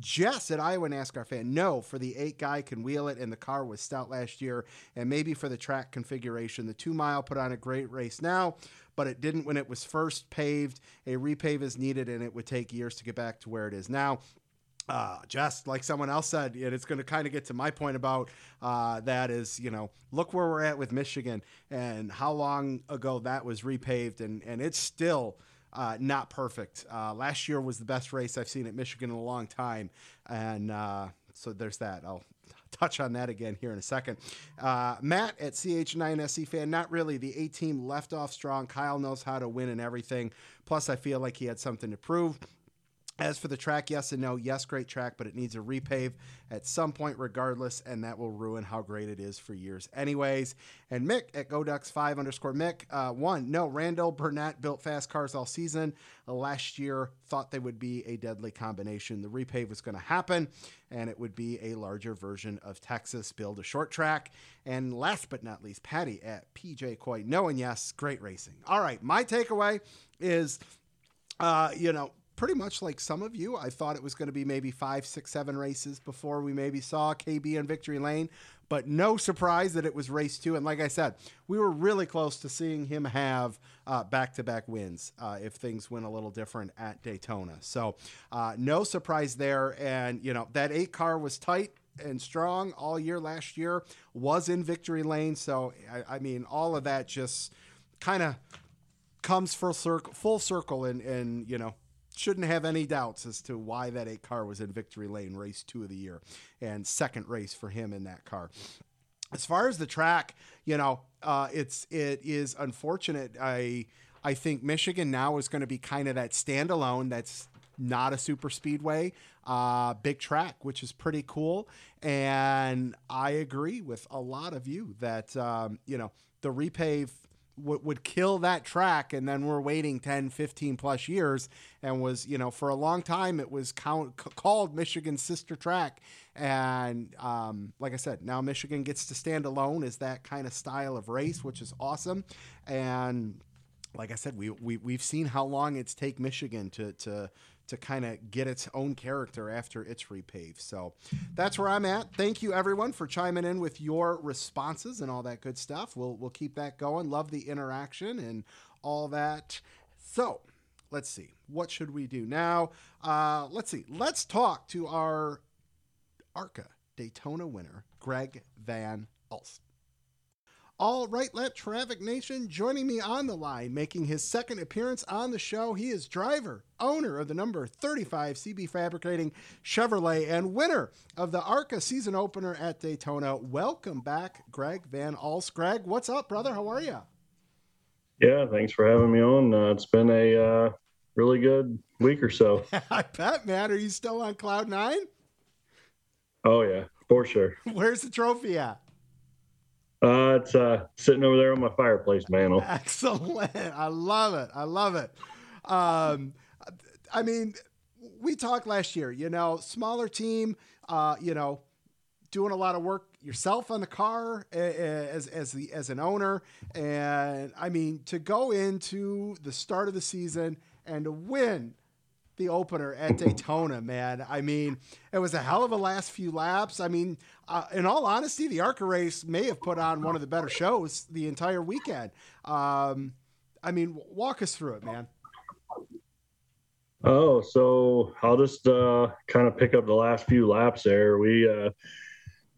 Jess at Iowa NASCAR fan, no, for the eight guy can wheel it, and the car was stout last year, and maybe for the track configuration. The two mile put on a great race now, but it didn't when it was first paved. A repave is needed, and it would take years to get back to where it is now uh, just like someone else said, and it's going to kind of get to my point about uh, that is, you know, look where we're at with Michigan and how long ago that was repaved, and and it's still uh, not perfect. Uh, last year was the best race I've seen at Michigan in a long time, and uh, so there's that. I'll <laughs> touch on that again here in a second. Uh, Matt at CH9SC fan, not really. The A team left off strong. Kyle knows how to win and everything. Plus, I feel like he had something to prove. As for the track, yes and no. Yes, great track, but it needs a repave at some point, regardless, and that will ruin how great it is for years, anyways. And Mick at GoDucks5 underscore Mick, uh, one, no, Randall Burnett built fast cars all season. Uh, last year, thought they would be a deadly combination. The repave was going to happen, and it would be a larger version of Texas, build a short track. And last but not least, Patty at PJ Coy, no and yes, great racing. All right, my takeaway is. Uh, you know, pretty much like some of you. I thought it was going to be maybe five, six, seven races before we maybe saw KB on Victory Lane, but no surprise that it was race two. And like I said, we were really close to seeing him have back to back wins uh, if things went a little different at Daytona. So uh, no surprise there. And, you know, that eight car was tight and strong all year last year, was in Victory Lane. So, I, I mean, all of that just kind of comes full circle, full circle and, and, you know, shouldn't have any doubts as to why that eight car was in victory lane race two of the year and second race for him in that car. As far as the track you know uh, it's it is unfortunate. I i think michigan now is going to be kind of that standalone that's not a super speedway uh, big track which is pretty cool. And i agree with a lot of you that um, you know the repave w- would kill that track and then we're waiting 10 15 plus years and was you know for a long time it was count, c- called michigan's sister track. And um, like i said now michigan gets to stand alone as that kind of style of race which is awesome. And like i said we, we we've seen how long it's take michigan to to to kind of get its own character after its repaved. So that's where I'm at. Thank you everyone for chiming in with your responses and all that good stuff. We'll we'll keep that going. Love the interaction and all that. So let's see. What should we do now? Uh, let's see. Let's talk to our ARCA Daytona winner, Greg Van Alst. All right, Lapped Traffic Nation, joining me on the line, making his second appearance on the show. He is driver, owner of the number 35 CB Fabricating Chevrolet, and winner of the ARCA season opener at Daytona. Welcome back, Greg Van Alst. Greg, what's up, brother? How are you? Yeah, thanks for having me on. Uh, it's been a uh, really good week or so. <laughs> I bet, man. Are you still on Cloud Nine? Oh, yeah, for sure. <laughs> Where's the trophy at? Uh, it's uh, sitting over there on my fireplace mantle. <laughs> Excellent. I love it. I love it. Um, I mean, we talked last year, you know, smaller team, uh, you know, doing a lot of work yourself on the car as as the as an owner, and I mean to go into the start of the season and to win the opener at <laughs> Daytona, man. I mean, it was a hell of a last few laps. I mean, uh, in all honesty, the ARCA race may have put on one of the better shows the entire weekend. Um, I mean, walk us through it, man. Oh, so I'll just uh, kind of pick up the last few laps there. We uh,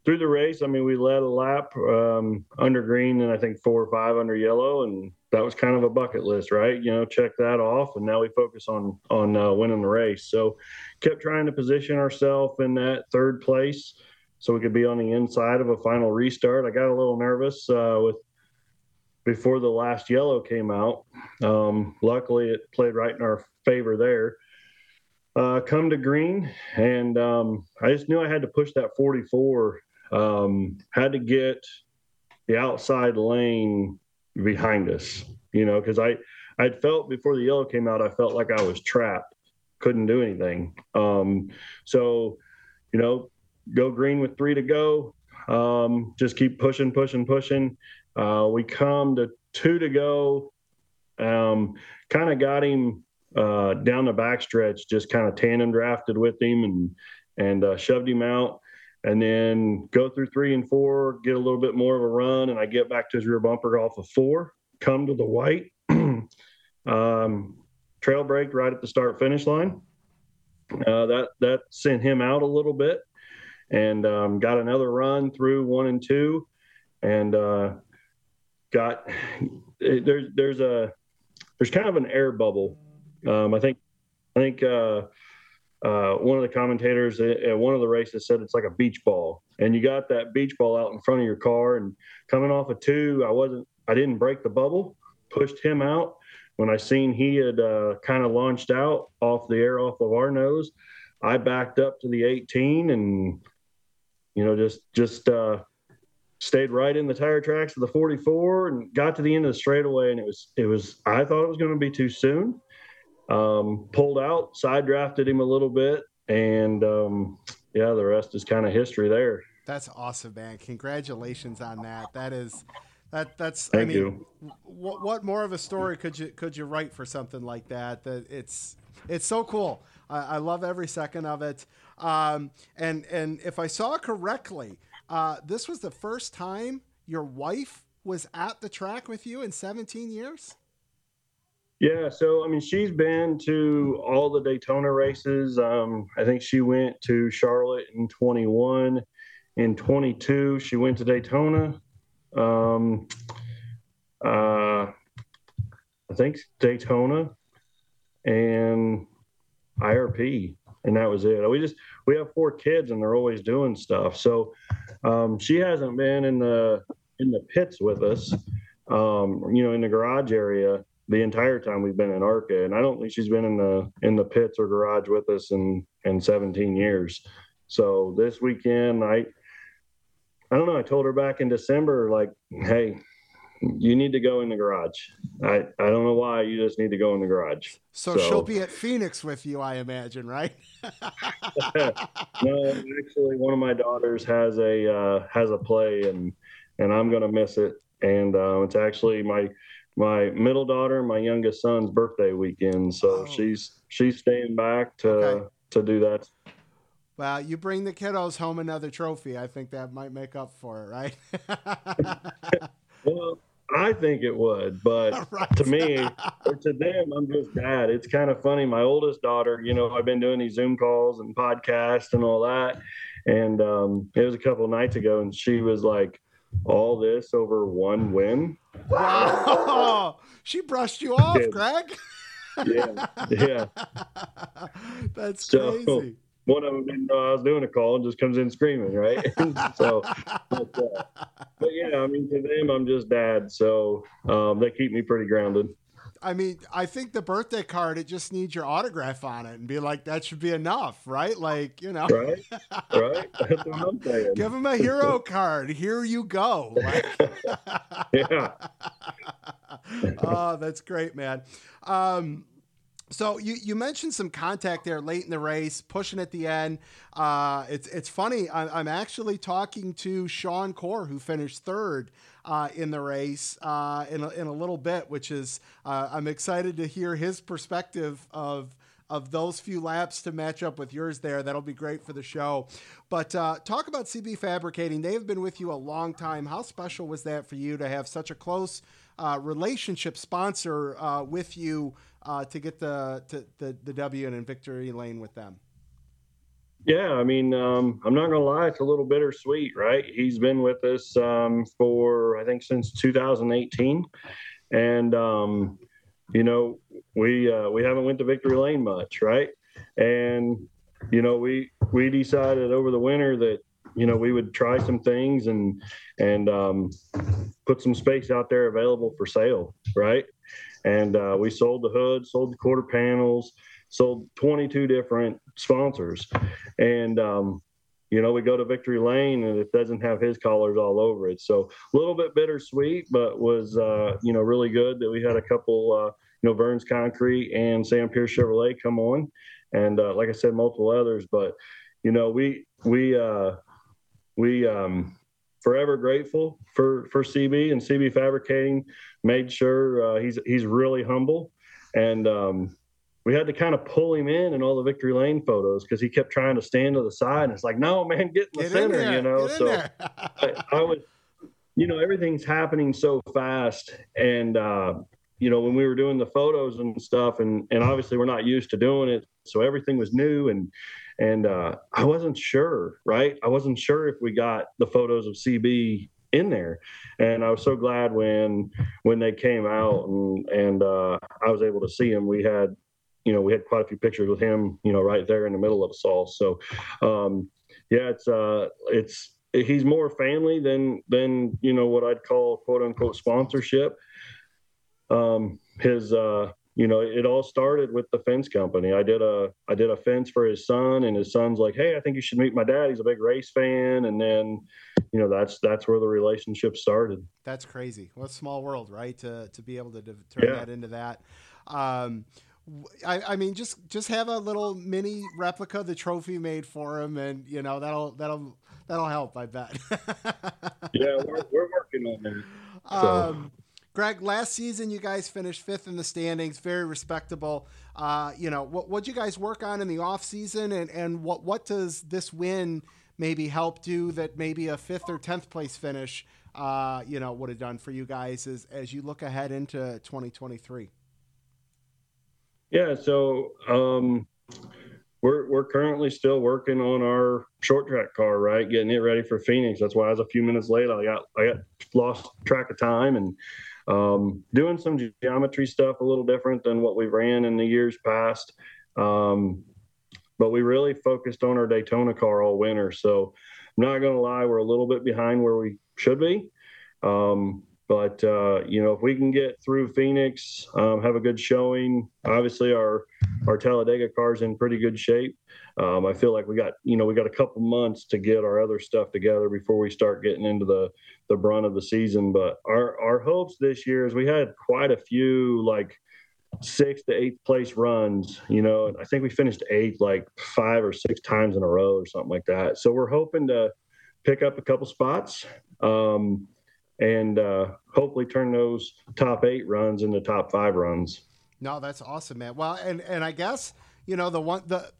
through the race, I mean, we led a lap um, under green and I think four or five under yellow, and that was kind of a bucket list, right? You know, check that off, and now we focus on on uh, winning the race. So, kept trying to position ourselves in that third place so we could be on the inside of a final restart. I got a little nervous uh, with before the last yellow came out. Um, luckily, it played right in our favor there. Uh, come to green, and um, I just knew I had to push that 44. Um, had to get the outside lane behind us, you know, because I I'd felt before the yellow came out, I felt like I was trapped, couldn't do anything. Um, so, you know, go green with three to go. Um, just keep pushing, pushing, pushing. Uh, we come to two to go. Um, kind of got him uh, down the backstretch, just kind of tandem drafted with him and and uh, shoved him out, and then go through three and four, get a little bit more of a run, and I get back to his rear bumper off of four, come to the white, <clears throat> um, trail break right at the start finish line. Uh, that that sent him out a little bit, and um, got another run through one and two, and uh, got there's there's a there's kind of an air bubble. Um, I think I think uh, uh, one of the commentators at one of the races said it's like a beach ball, and you got that beach ball out in front of your car. And coming off of two, I wasn't I didn't break the bubble, pushed him out. When I seen he had uh, kind of launched out off the air off of our nose, I backed up to the 18 and you know just just uh, stayed right in the tire tracks of the 44 and got to the end of the straightaway and it was it was i thought it was going to be too soon um, pulled out side drafted him a little bit and um, yeah the rest is kind of history there. That's awesome man. Congratulations on that. That is that that's Thank i mean you. what, what more of a story could you could you write for something like that that it's it's so cool. I, I love every second of it. Um, and and if i saw correctly uh, this was the first time your wife was at the track with you in 17 years? Yeah, so I mean, she's been to all the Daytona races. Um, I think she went to Charlotte in 21. In 22, she went to Daytona. Um, uh, I think Daytona and IRP, and that was it. We just we have four kids, and they're always doing stuff. So um, she hasn't been in the in the pits with us, um, you know, in the garage area the entire time we've been in ARCA, and I don't think she's been in the in the pits or garage with us in in 17 years. So this weekend, I I don't know. I told her back in December, like, hey, you need to go in the garage. I I don't know why. You just need to go in the garage. So, so she'll be at Phoenix with you, I imagine, right? <laughs> <laughs> no, actually, one of my daughters has a uh, has a play, and and I'm gonna miss it. And uh, it's actually my my middle daughter and my youngest son's birthday weekend, so oh. she's she's staying back to okay. to do that. Well, you bring the kiddos home another trophy. I think that might make up for it, right? <laughs> well, I think it would, but <laughs> right. to me or to them, I'm just dad. It's kind of funny. My oldest daughter, you know, I've been doing these Zoom calls and podcasts and all that. And um, it was a couple nights ago, and she was like, all this over one win. Wow. <laughs> she brushed you off, yeah. Greg. yeah. Yeah. <laughs> That's so, crazy one of them didn't know I was doing a call and just comes in screaming, right? <laughs> so, but, uh, but, yeah, I mean, to them, I'm just dad, so um, they keep me pretty grounded. I mean, I think the birthday card it just needs your autograph on it and be like that should be enough, right? Like you know, right, right. <laughs> That's what I'm saying. Give him a hero card. Here you go. Like, <laughs> yeah. <laughs> oh, that's great, man. Um, So you, you mentioned some contact there late in the race, pushing at the end. Uh, it's it's funny. I, I'm actually talking to Sean Corr, who finished third uh, in the race uh, in, a, in a little bit, which is uh, I'm excited to hear his perspective of of those few laps to match up with yours there. That'll be great for the show. But uh, talk about CB Fabricating. They have been with you a long time. How special was that for you to have such a close uh, relationship sponsor uh, with you uh, to get the, to, the the W and in victory lane with them? Yeah, I mean, um, I'm not gonna lie, it's a little bittersweet, right? He's been with us um, for I think since 2018, and um, you know, we uh, we haven't went to victory lane much, right? And you know, we we decided over the winter that you know we would try some things and and um, put some space out there available for sale, right? And uh, we sold the hood, sold the quarter panels, sold 22 different sponsors, and um, you know, we go to Victory Lane and it doesn't have his colors all over it. So a little bit bittersweet, but was, uh, you know, really good that we had a couple, uh, you know, Vern's Concrete and Sam Pierce Chevrolet come on. And uh, like I said, multiple others. But, you know, we, we, uh, we, um, forever grateful for, for CB and CB Fabricating made sure uh, he's, he's really humble. And, um, we had to kind of pull him in in all the victory lane photos because he kept trying to stand to the side and it's like no man get in the get center in you know? so I, I, was you know everything's happening so fast and uh, you know when we were doing the photos and stuff and and obviously we're not used to doing it so everything was new and and uh, i wasn't sure right? I wasn't sure if we got the photos of cb in there and i was so glad when when they came out and and uh, i was able to see them we had you know, we had quite a few pictures with him, you know, right there in the middle of us all. So, um, yeah, it's uh, it's he's more family than than you know what I'd call quote unquote sponsorship. Um, his uh, you know, it all started with the fence company. I did a I did a fence for his son, and his son's like, "Hey, I think you should meet my dad. He's a big race fan." And then, you know, that's that's where the relationship started. That's crazy. What a small world, right? To to be able to turn yeah. that into that. Um, I, I mean, just just have a little mini replica of the trophy made for him, and you know that'll that'll that'll help. I bet. <laughs> yeah, we're, we're working on it. So. Um, Greg, last season you guys finished fifth in the standings, very respectable. Uh, you know, what what you guys work on in the off season, and and what what does this win maybe help do that maybe a fifth or tenth place finish, uh, you know, would have done for you guys as as you look ahead into 2023. Yeah, so um, we're we're currently still working on our short track car, right? Getting it ready for Phoenix. That's why I was a few minutes late. I got I got lost track of time and um, doing some geometry stuff a little different than what we ran in the years past. Um, but we really focused on our Daytona car all winter. So I'm not going to lie, we're a little bit behind where we should be. Um, but uh, you know, if we can get through Phoenix, um, have a good showing. Obviously, our our Talladega car's in pretty good shape. Um, I feel like we got you know we got a couple months to get our other stuff together before we start getting into the the brunt of the season. But our our hopes this year is we had quite a few like six to eighth place runs. You know, I think we finished eighth like five or six times in a row or something like that. So we're hoping to pick up a couple spots. Um, and uh, hopefully turn those top eight runs into top five runs. No, that's awesome, man. Well, and and I guess you know the one the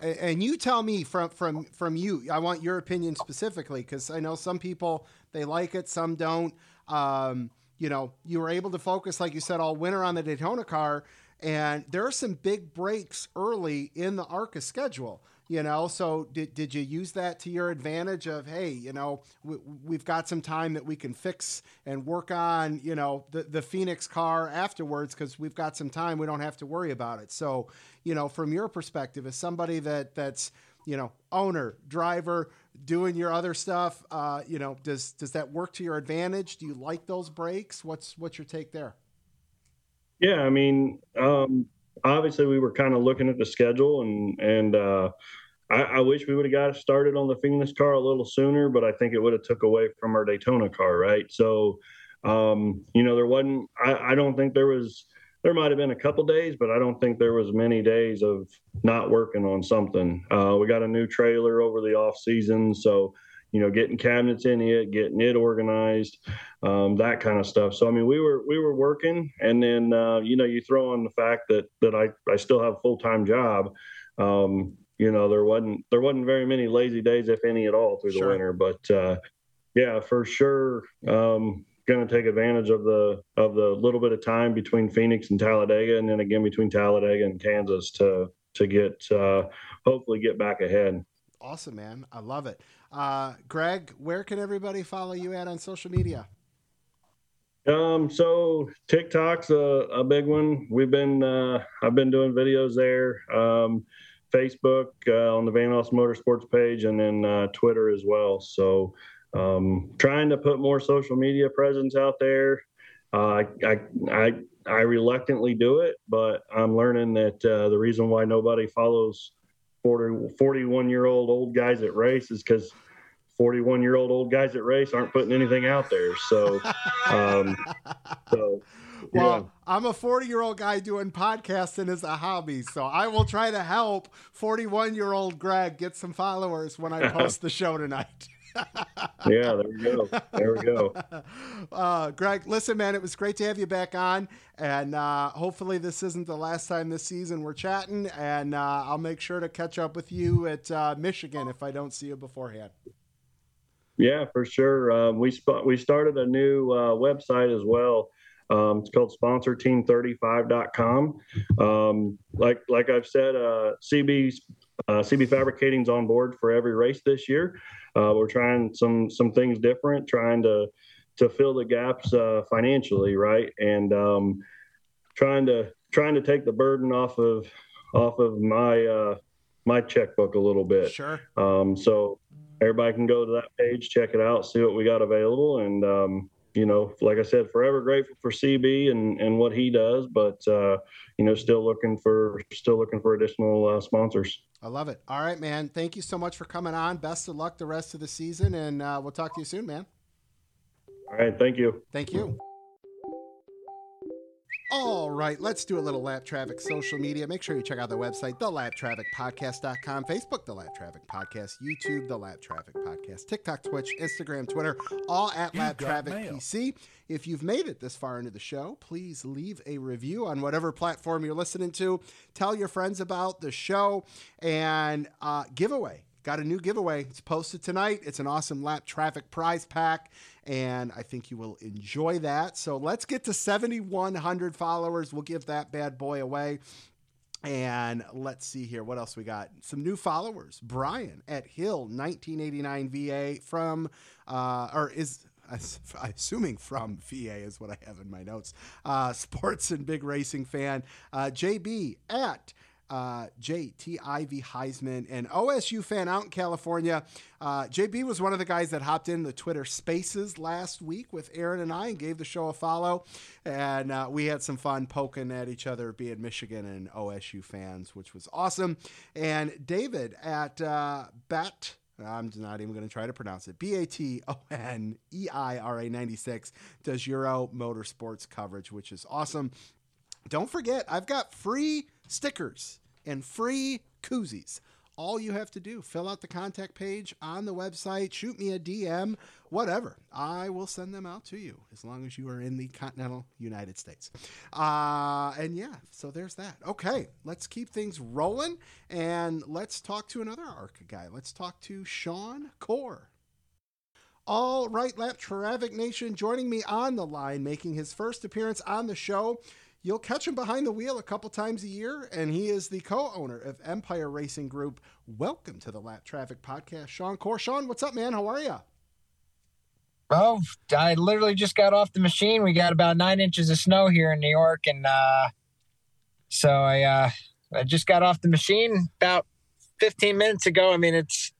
and you tell me from from from you. I want your opinion specifically because I know some people they like it, some don't. Um, you know, you were able to focus, like you said, all winter on the Daytona car, and there are some big breaks early in the ARCA schedule you know so did, did you use that to your advantage of hey you know we, we've got some time that we can fix and work on you know the, the phoenix car afterwards because we've got some time. We don't have to worry about it. So you know from your perspective as somebody that that's you know owner driver doing your other stuff uh, you know does does that work to your advantage? Do you like those breaks what's what's your take there? Yeah i mean um obviously we were kind of looking at the schedule and and uh, I, I, wish we would have got started on the Phoenix car a little sooner, but I think it would have took away from our Daytona car, right? So, um, you know, there wasn't. I, I, don't think there was there might have been a couple days, but I don't think there was many days of not working on something. Uh, we got a new trailer over the off season, so you know, getting cabinets in it, getting it organized, um, that kind of stuff. So I mean, we were we were working, and then uh, you know, you throw on the fact that that I I still have a full time job. Um, you know, there wasn't there wasn't very many lazy days, if any at all, through sure. the winter. But uh, yeah, for sure. Um, going to take advantage of the of the little bit of time between Phoenix and Talladega, and then again between Talladega and Kansas to to get uh, hopefully get back ahead. Awesome, man! I love it. Uh, Greg, where can everybody follow you at on social media? Um, so TikTok's a, a big one. We've been uh, I've been doing videos there. Um, Facebook uh, on the Van Alst Motorsports page, and then uh, Twitter as well. So um, trying to put more social media presence out there. Uh, I, I, I reluctantly do it, but I'm learning that uh, the reason why nobody follows 40, 41 year old old guys at race is because 41 year old old guys at race aren't putting anything out there. So, <laughs> um, so well, yeah. I'm a 40 year old guy doing podcasting as a hobby, so I will try to help 41 year old Greg get some followers when I <laughs> post the show tonight. Yeah, there we go. There we go. <laughs> Uh, Greg, listen, man, it was great to have you back on. And uh, hopefully, this isn't the last time this season we're chatting. And uh, I'll make sure to catch up with you at uh, Michigan if I don't see you beforehand. Yeah, for sure. Um, we sp- we started a new uh, website as well. Um, it's called sponsorteam35.com. Um, like like I've said, uh, CB uh, CB Fabricating's on board for every race this year. Uh, we're trying some some things different, trying to to fill the gaps uh, financially, right, and um, trying to trying to take the burden off of off of my uh, my checkbook a little bit. Sure. Um, so everybody can go to that page, check it out, see what we got available, and um, you know, like I said, forever grateful for CB and and what he does, but uh, you know, still looking for still looking for additional uh, sponsors. I love it. All right, man. Thank you so much for coming on. Best of luck the rest of the season, and uh, we'll talk to you soon, man. All right. Thank you. Thank you. All right, let's do a little lap traffic social media. Make sure you check out the website, thelappedtrafficpodcast.com, Facebook, The Lapped Traffic Podcast, YouTube, The Lapped Traffic Podcast, TikTok, Twitch, Instagram, Twitter, all at you Lapped Traffic mail. PC. If you've made it this far into the show, please leave a review on whatever platform you're listening to. Tell your friends about the show and uh, giveaway got a new giveaway. It's posted tonight. It's an awesome lapped traffic prize pack, and I think you will enjoy that. So let's get to 7,100 followers. We'll give that bad boy away. And let's see here. What else we got? Some new followers. Brian at Hill 1989 VA from, uh, or is <laughs> I'm assuming from VA is what I have in my notes. Uh, <laughs> sports and big racing fan. Uh, JB at uh, JTIV Heisman, and OSU fan out in California. Uh, JB was one of the guys that hopped in the Twitter Spaces last week with Aaron and I and gave the show a follow, and uh, we had some fun poking at each other, being Michigan and OSU fans, which was awesome. And David at uh, Bat. I'm not even going to try to pronounce it. B A T O N E I R A 96 does Euro Motorsports coverage, which is awesome. Don't forget, I've got free stickers and free koozies. All you have to do, fill out the contact page on the website, shoot me a DM, whatever. I will send them out to you as long as you are in the continental United States. Uh, and yeah, so there's that. Okay, let's keep things rolling and let's talk to another ARCA guy. Let's talk to Sean Corr. All right, Lapped Traffic Nation joining me on the line, making his first appearance on the show You'll catch him behind the wheel a couple times a year, and he is the co owner of Empire Racing Group. Welcome to the Lapped Traffic Podcast, Sean Corr. Sean, what's up, man? How are you? Oh, I literally just got off the machine. We got about nine inches of snow here in New York, and uh, so I uh, I just got off the machine about 15 minutes ago. I mean, it's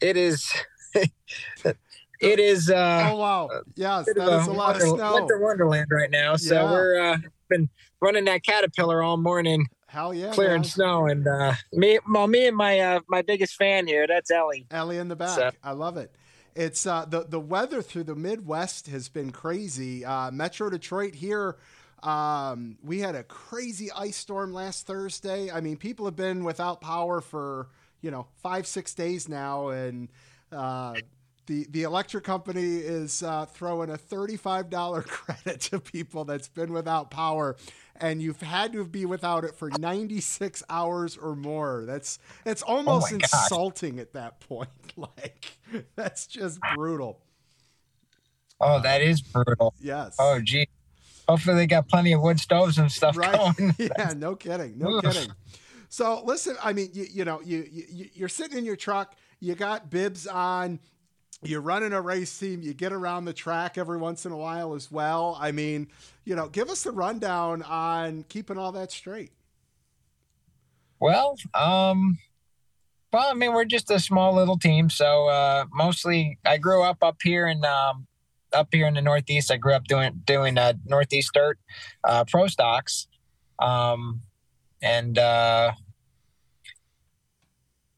it is <laughs> it is. Uh, oh wow! Yes, that is a, a lot of snow. Winter wonderland right now. So yeah. we're uh, been running that caterpillar all morning. Hell yeah, clearing man. snow, and uh, me, well, me and my uh, my biggest fan here. That's Ellie. Ellie in the back. So. I love it. It's uh, the the weather through the Midwest has been crazy. Uh, Metro Detroit here. Um, we had a crazy ice storm last Thursday. I mean, people have been without power for you know five six days now, and uh, the the electric company is uh, throwing a thirty five dollar <laughs> credit to people that's been without power, and you've had to be without it for ninety six hours or more. That's it's almost oh insulting at that point. <laughs> Like that's just brutal. Oh, that is brutal. Yes. Oh, gee. Hopefully, they got plenty of wood stoves and stuff right. going. <laughs> yeah, no kidding, no kidding. So listen, I mean, you, you know, you, you you're sitting in your truck, you got bibs on, you're running a race team, you get around the track every once in a while as well. I mean, you know, give us the rundown on keeping all that straight. Well, um, well, I mean, we're just a small little team, so uh, mostly I grew up up here in um, up here in the Northeast. I grew up doing doing uh, Northeast Dirt uh, Pro Stocks, um, and uh,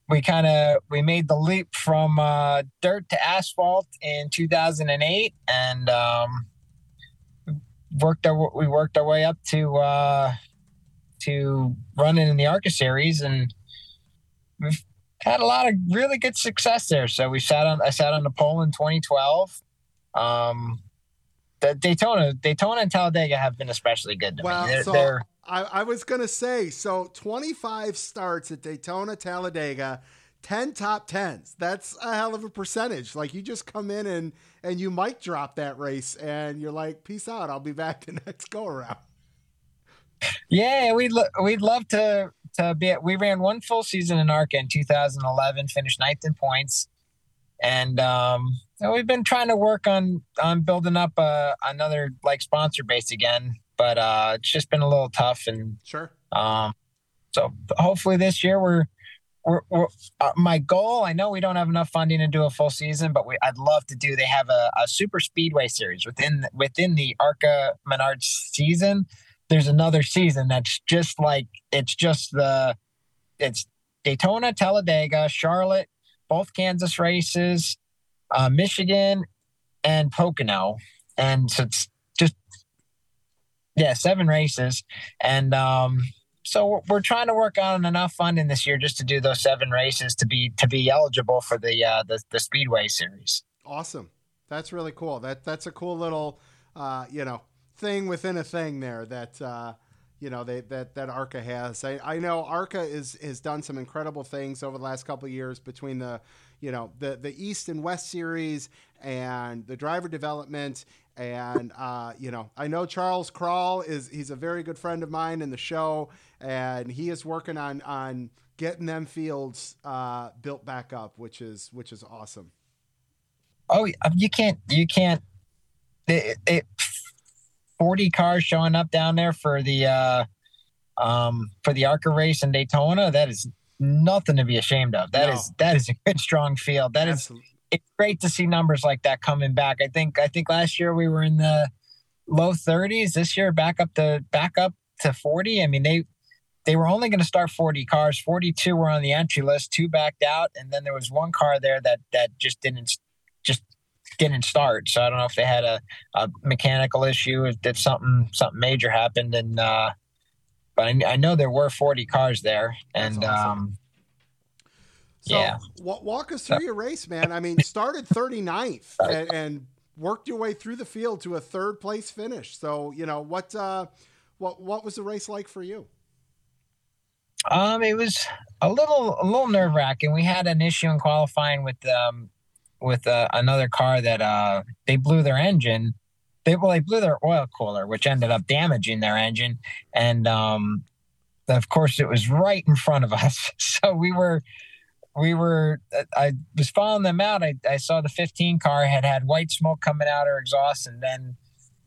we kind of we made the leap from uh, dirt to asphalt in 2008, and um, worked our we worked our way up to uh, to running in the ARCA series, and we've had a lot of really good success there. So we sat on I sat on the pole in 2012. Um, the Daytona, Daytona and Talladega have been especially good to well, me. They're, so they're, I, I was gonna say so. 25 starts at Daytona, Talladega. 10 top 10s that's a hell of a percentage like you just come in and and you might drop that race and you're like peace out i'll be back <laughs> the next go around yeah we'd lo- we'd love to to be at, we ran one full season in arca in 2011 finished ninth in points and um so we've been trying to work on on building up uh, another like sponsor base again, but uh, it's just been a little tough. And sure. Um, so hopefully this year we're we're, we're uh, my goal. I know we don't have enough funding to do a full season, but we I'd love to do. They have a, a super speedway series within within the Arca Menards season. There's another season that's just like it's just the it's Daytona, Talladega, Charlotte, both Kansas races uh, Michigan, and Pocono, and so it's yeah, seven races, and um, so we're trying to work on enough funding this year just to do those seven races to be to be eligible for the uh, the, the Speedway series. Awesome, that's really cool. That that's a cool little uh, you know thing within a thing there that. Uh, you know they, that that Arca has. I, I know Arca is has done some incredible things over the last couple years between the you know the the East and West series and the driver development and uh, you know I know Charles Crawl is he's a very good friend of mine in the show and he is working on on getting them fields uh, built back up, which is which is awesome. Oh, you can't you can't. It, it 40 cars showing up down there for the uh um for the ARCA race in Daytona. That is nothing to be ashamed of. That no. is that is a good strong field. That Absolutely. is it's great to see numbers like that coming back. I think I think last year we were in the low 30s. This year back up to back up to 40. I mean they they were only going to start 40 cars. 42 were on the entry list. Two backed out, and then there was one car there that that just didn't just didn't start. So I don't know if they had a, a mechanical issue, if, if something something major happened, and uh, but I, I, know there were 40 cars there, and awesome. um, so yeah. W- walk us through your race, man. I mean, started 39th <laughs> and, and, worked your way through the field to a third place finish. So you know what uh, what what was the race like for you? Um, it was a little a little nerve wracking. We had an issue in qualifying with um with uh, another car that uh, they blew their engine. They well, they blew their oil cooler, which ended up damaging their engine, and um, of course, it was right in front of us. <laughs> So we were, we were. Uh, I was following them out. I, I saw the 15 car had had white smoke coming out of her exhaust, and then,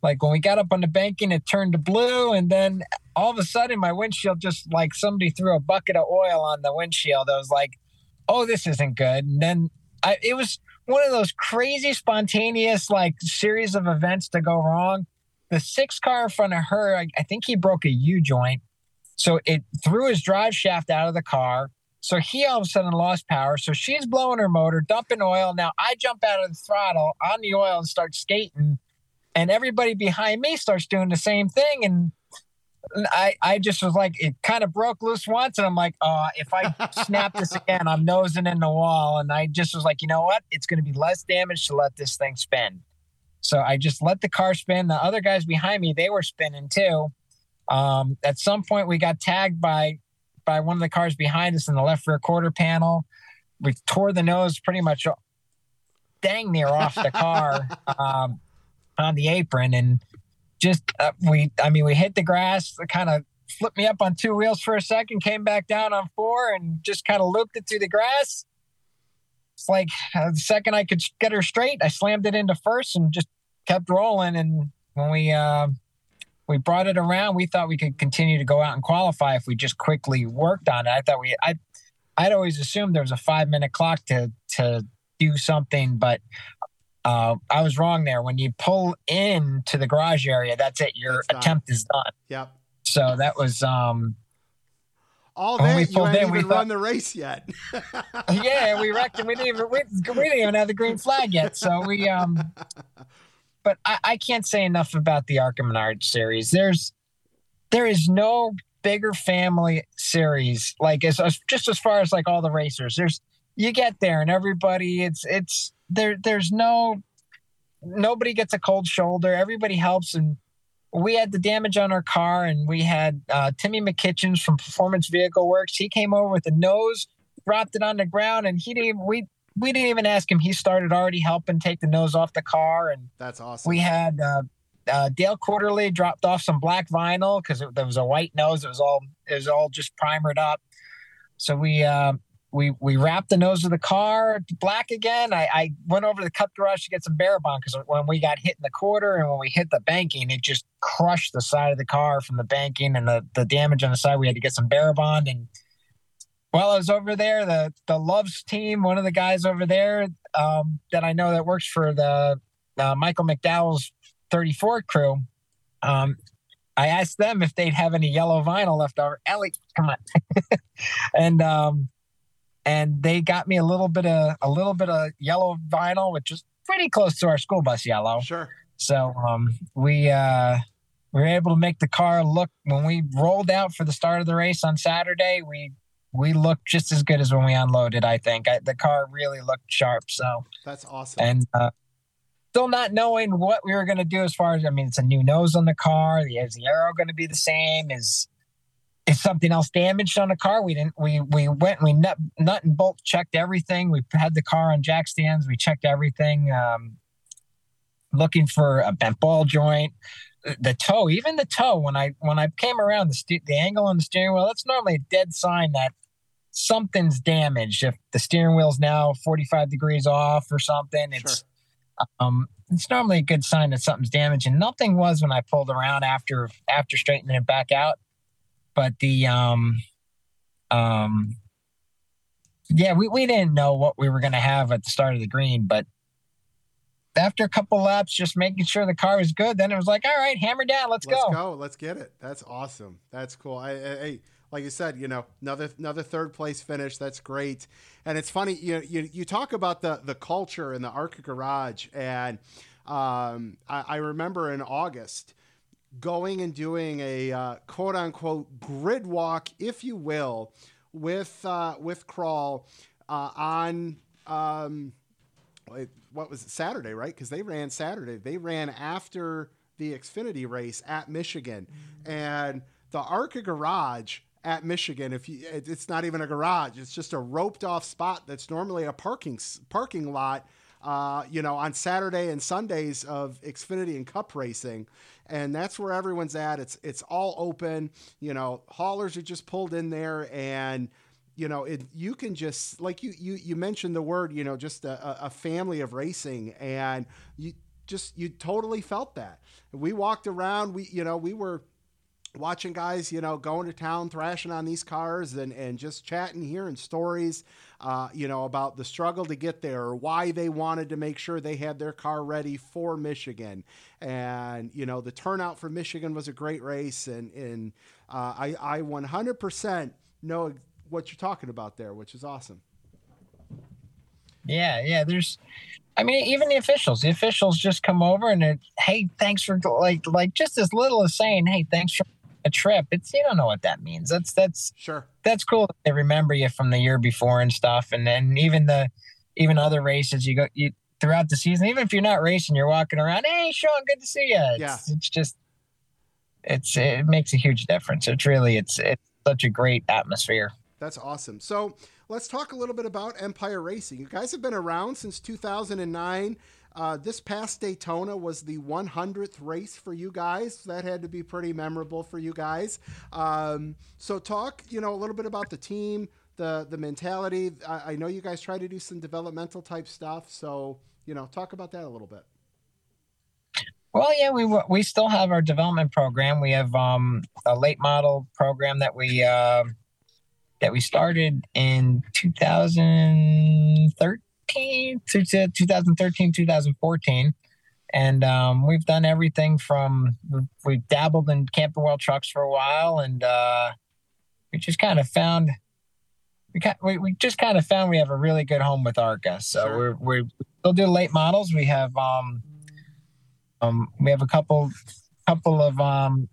like when we got up on the banking, it turned to blue, and then all of a sudden, my windshield just like somebody threw a bucket of oil on the windshield. I was like, "Oh, this isn't good." And then I, it was one of those crazy, spontaneous, like series of events to go wrong. The six car in front of her, I, I think he broke a U joint. So it threw his drive shaft out of the car. So he all of a sudden lost power. So she's blowing her motor, dumping oil. Now I jump out of the throttle on the oil and start skating. and everybody behind me starts doing the same thing. And I, I just was like, it kind of broke loose once. And I'm like, oh, if I <laughs> snap this again, I'm nosing in the wall. And I just was like, you know what? It's going to be less damage to let this thing spin. So I just let the car spin. The other guys behind me, they were spinning too. Um, at some point, we got tagged by by one of the cars behind us in the left rear quarter panel. We tore the nose pretty much dang near off the car <laughs> um, on the apron, and just uh, we. I mean, we hit the grass, kind of flipped me up on two wheels for a second, came back down on four, and just kind of looped it through the grass. It's like uh, the second I could get her straight, I slammed it into first and just kept rolling. And when we uh, we brought it around, we thought we could continue to go out and qualify if we just quickly worked on it. I thought we I I'd always assumed there was a five minute clock to to do something, but uh, I was wrong there. When you pull in to the garage area, that's it. Your that's attempt done. is done. Yep. So that was um all that we you hadn't even thought, run the race yet. <laughs> yeah, we wrecked and we didn't even we, we, didn't even have the green flag yet. So we um but I, I can't say enough about the ARCA Menard series. There's there is no bigger family series like as, as just as far as like all the racers. There's you get there and everybody it's it's there there's no nobody gets a cold shoulder. Everybody helps and we had the damage on our car and we had uh, Timmy McKitchens from Performance Vehicle Works. He came over with the nose, dropped it on the ground, and he didn't. We we didn't even ask him. He started already helping take the nose off the car, and that's awesome. We had uh, uh, Dale Quarterley dropped off some black vinyl because there was a white nose. It was all it was all just primered up. So we uh, we we wrapped the nose of the car black again. I, I went over to the Cup Garage to get some Barabond because when we got hit in the quarter and when we hit the banking, it just crushed the side of the car from the banking and the, the damage on the side. We had to get some Barabond. And while I was over there, the the Loves team, one of the guys over there um, that I know that works for the uh, Michael McDowell's 34 crew, um, I asked them if they'd have any yellow vinyl left over. Ellie, come on. <laughs> and um, and they got me a little bit of a little bit of yellow vinyl, which is pretty close to our school bus yellow. Sure. So um, we uh, we were able to make the car look when we rolled out for the start of the race on Saturday. We we looked just as good as when we unloaded. I think I, the car really looked sharp. So that's awesome. And uh, still not knowing what we were going to do as far as I mean, it's a new nose on the car. Is the arrow going to be the same? Is is something else damaged on the car? We didn't. We we went. We nut, nut and bolt checked everything. We had the car on jack stands. We checked everything, um, looking for a bent ball joint, the toe, even the toe. When I when I came around the st- the angle on the steering wheel, that's normally a dead sign that something's damaged. If the steering wheel's now forty five degrees off or something, it's sure. um, it's normally a good sign that something's damaged. And nothing was when I pulled around after after straightening it back out but the um um yeah we, we didn't know what we were going to have at the start of the green but after a couple laps just making sure the car was good then it was like all right hammer down let's, let's go go let's get it that's awesome that's cool I, I, like you said you know another another third place finish that's great and it's funny you you, you talk about the the culture in the arca garage and um, I, I remember in august going and doing a uh, quote unquote grid walk, if you will, with uh, with Crawl uh, on um, what was it, Saturday, right? Because they ran Saturday. They ran after the Xfinity race at Michigan, mm-hmm. and the Arca Garage at Michigan. If you, it's not even a garage; it's just a roped off spot that's normally a parking parking lot. Uh, you know, on Saturday and Sundays of Xfinity and Cup racing, and that's where everyone's at. It's it's all open. You know, haulers are just pulled in there, and you know, it, you can just like you you you mentioned the word, you know, just a, a family of racing, and you just you totally felt that. We walked around. We you know we were watching guys, you know, going to town, thrashing on these cars and, and just chatting, hearing stories, uh, you know, about the struggle to get there or why they wanted to make sure they had their car ready for Michigan. And, you know, the turnout for Michigan was a great race. And, and uh, I, I 100% know what you're talking about there, which is awesome. Yeah. Yeah. There's, I mean, even the officials, the officials just come over and hey, thanks for like like just as little as saying, hey, thanks for a trip. It's you don't know what that means. That's that's sure. That's cool. They remember you from the year before and stuff, and then even the even other races you go you throughout the season. Even if you're not racing, you're walking around. Hey, Sean, good to see you. It's, yeah. it's just it's it makes a huge difference. It's really it's it's such a great atmosphere. That's awesome. So let's talk a little bit about Empire Racing. You guys have been around since 2009. Uh, this past Daytona was the 100th race for you guys. That had to be pretty memorable for you guys. Um, so talk, you know, a little bit about the team, the the mentality. I, I know you guys try to do some developmental type stuff. So you know, talk about that a little bit. Well, yeah, we we still have our development program. We have um, a late model program that we uh, that we started in 2013 to 2013 2014 and um, we've done everything from we've dabbled in Camping World trucks for a while and uh, we just kind of found we, we we just kind of found we have a really good home with arca so sure. we're, we're, we still do late models we have um, um, we have a couple couple of um,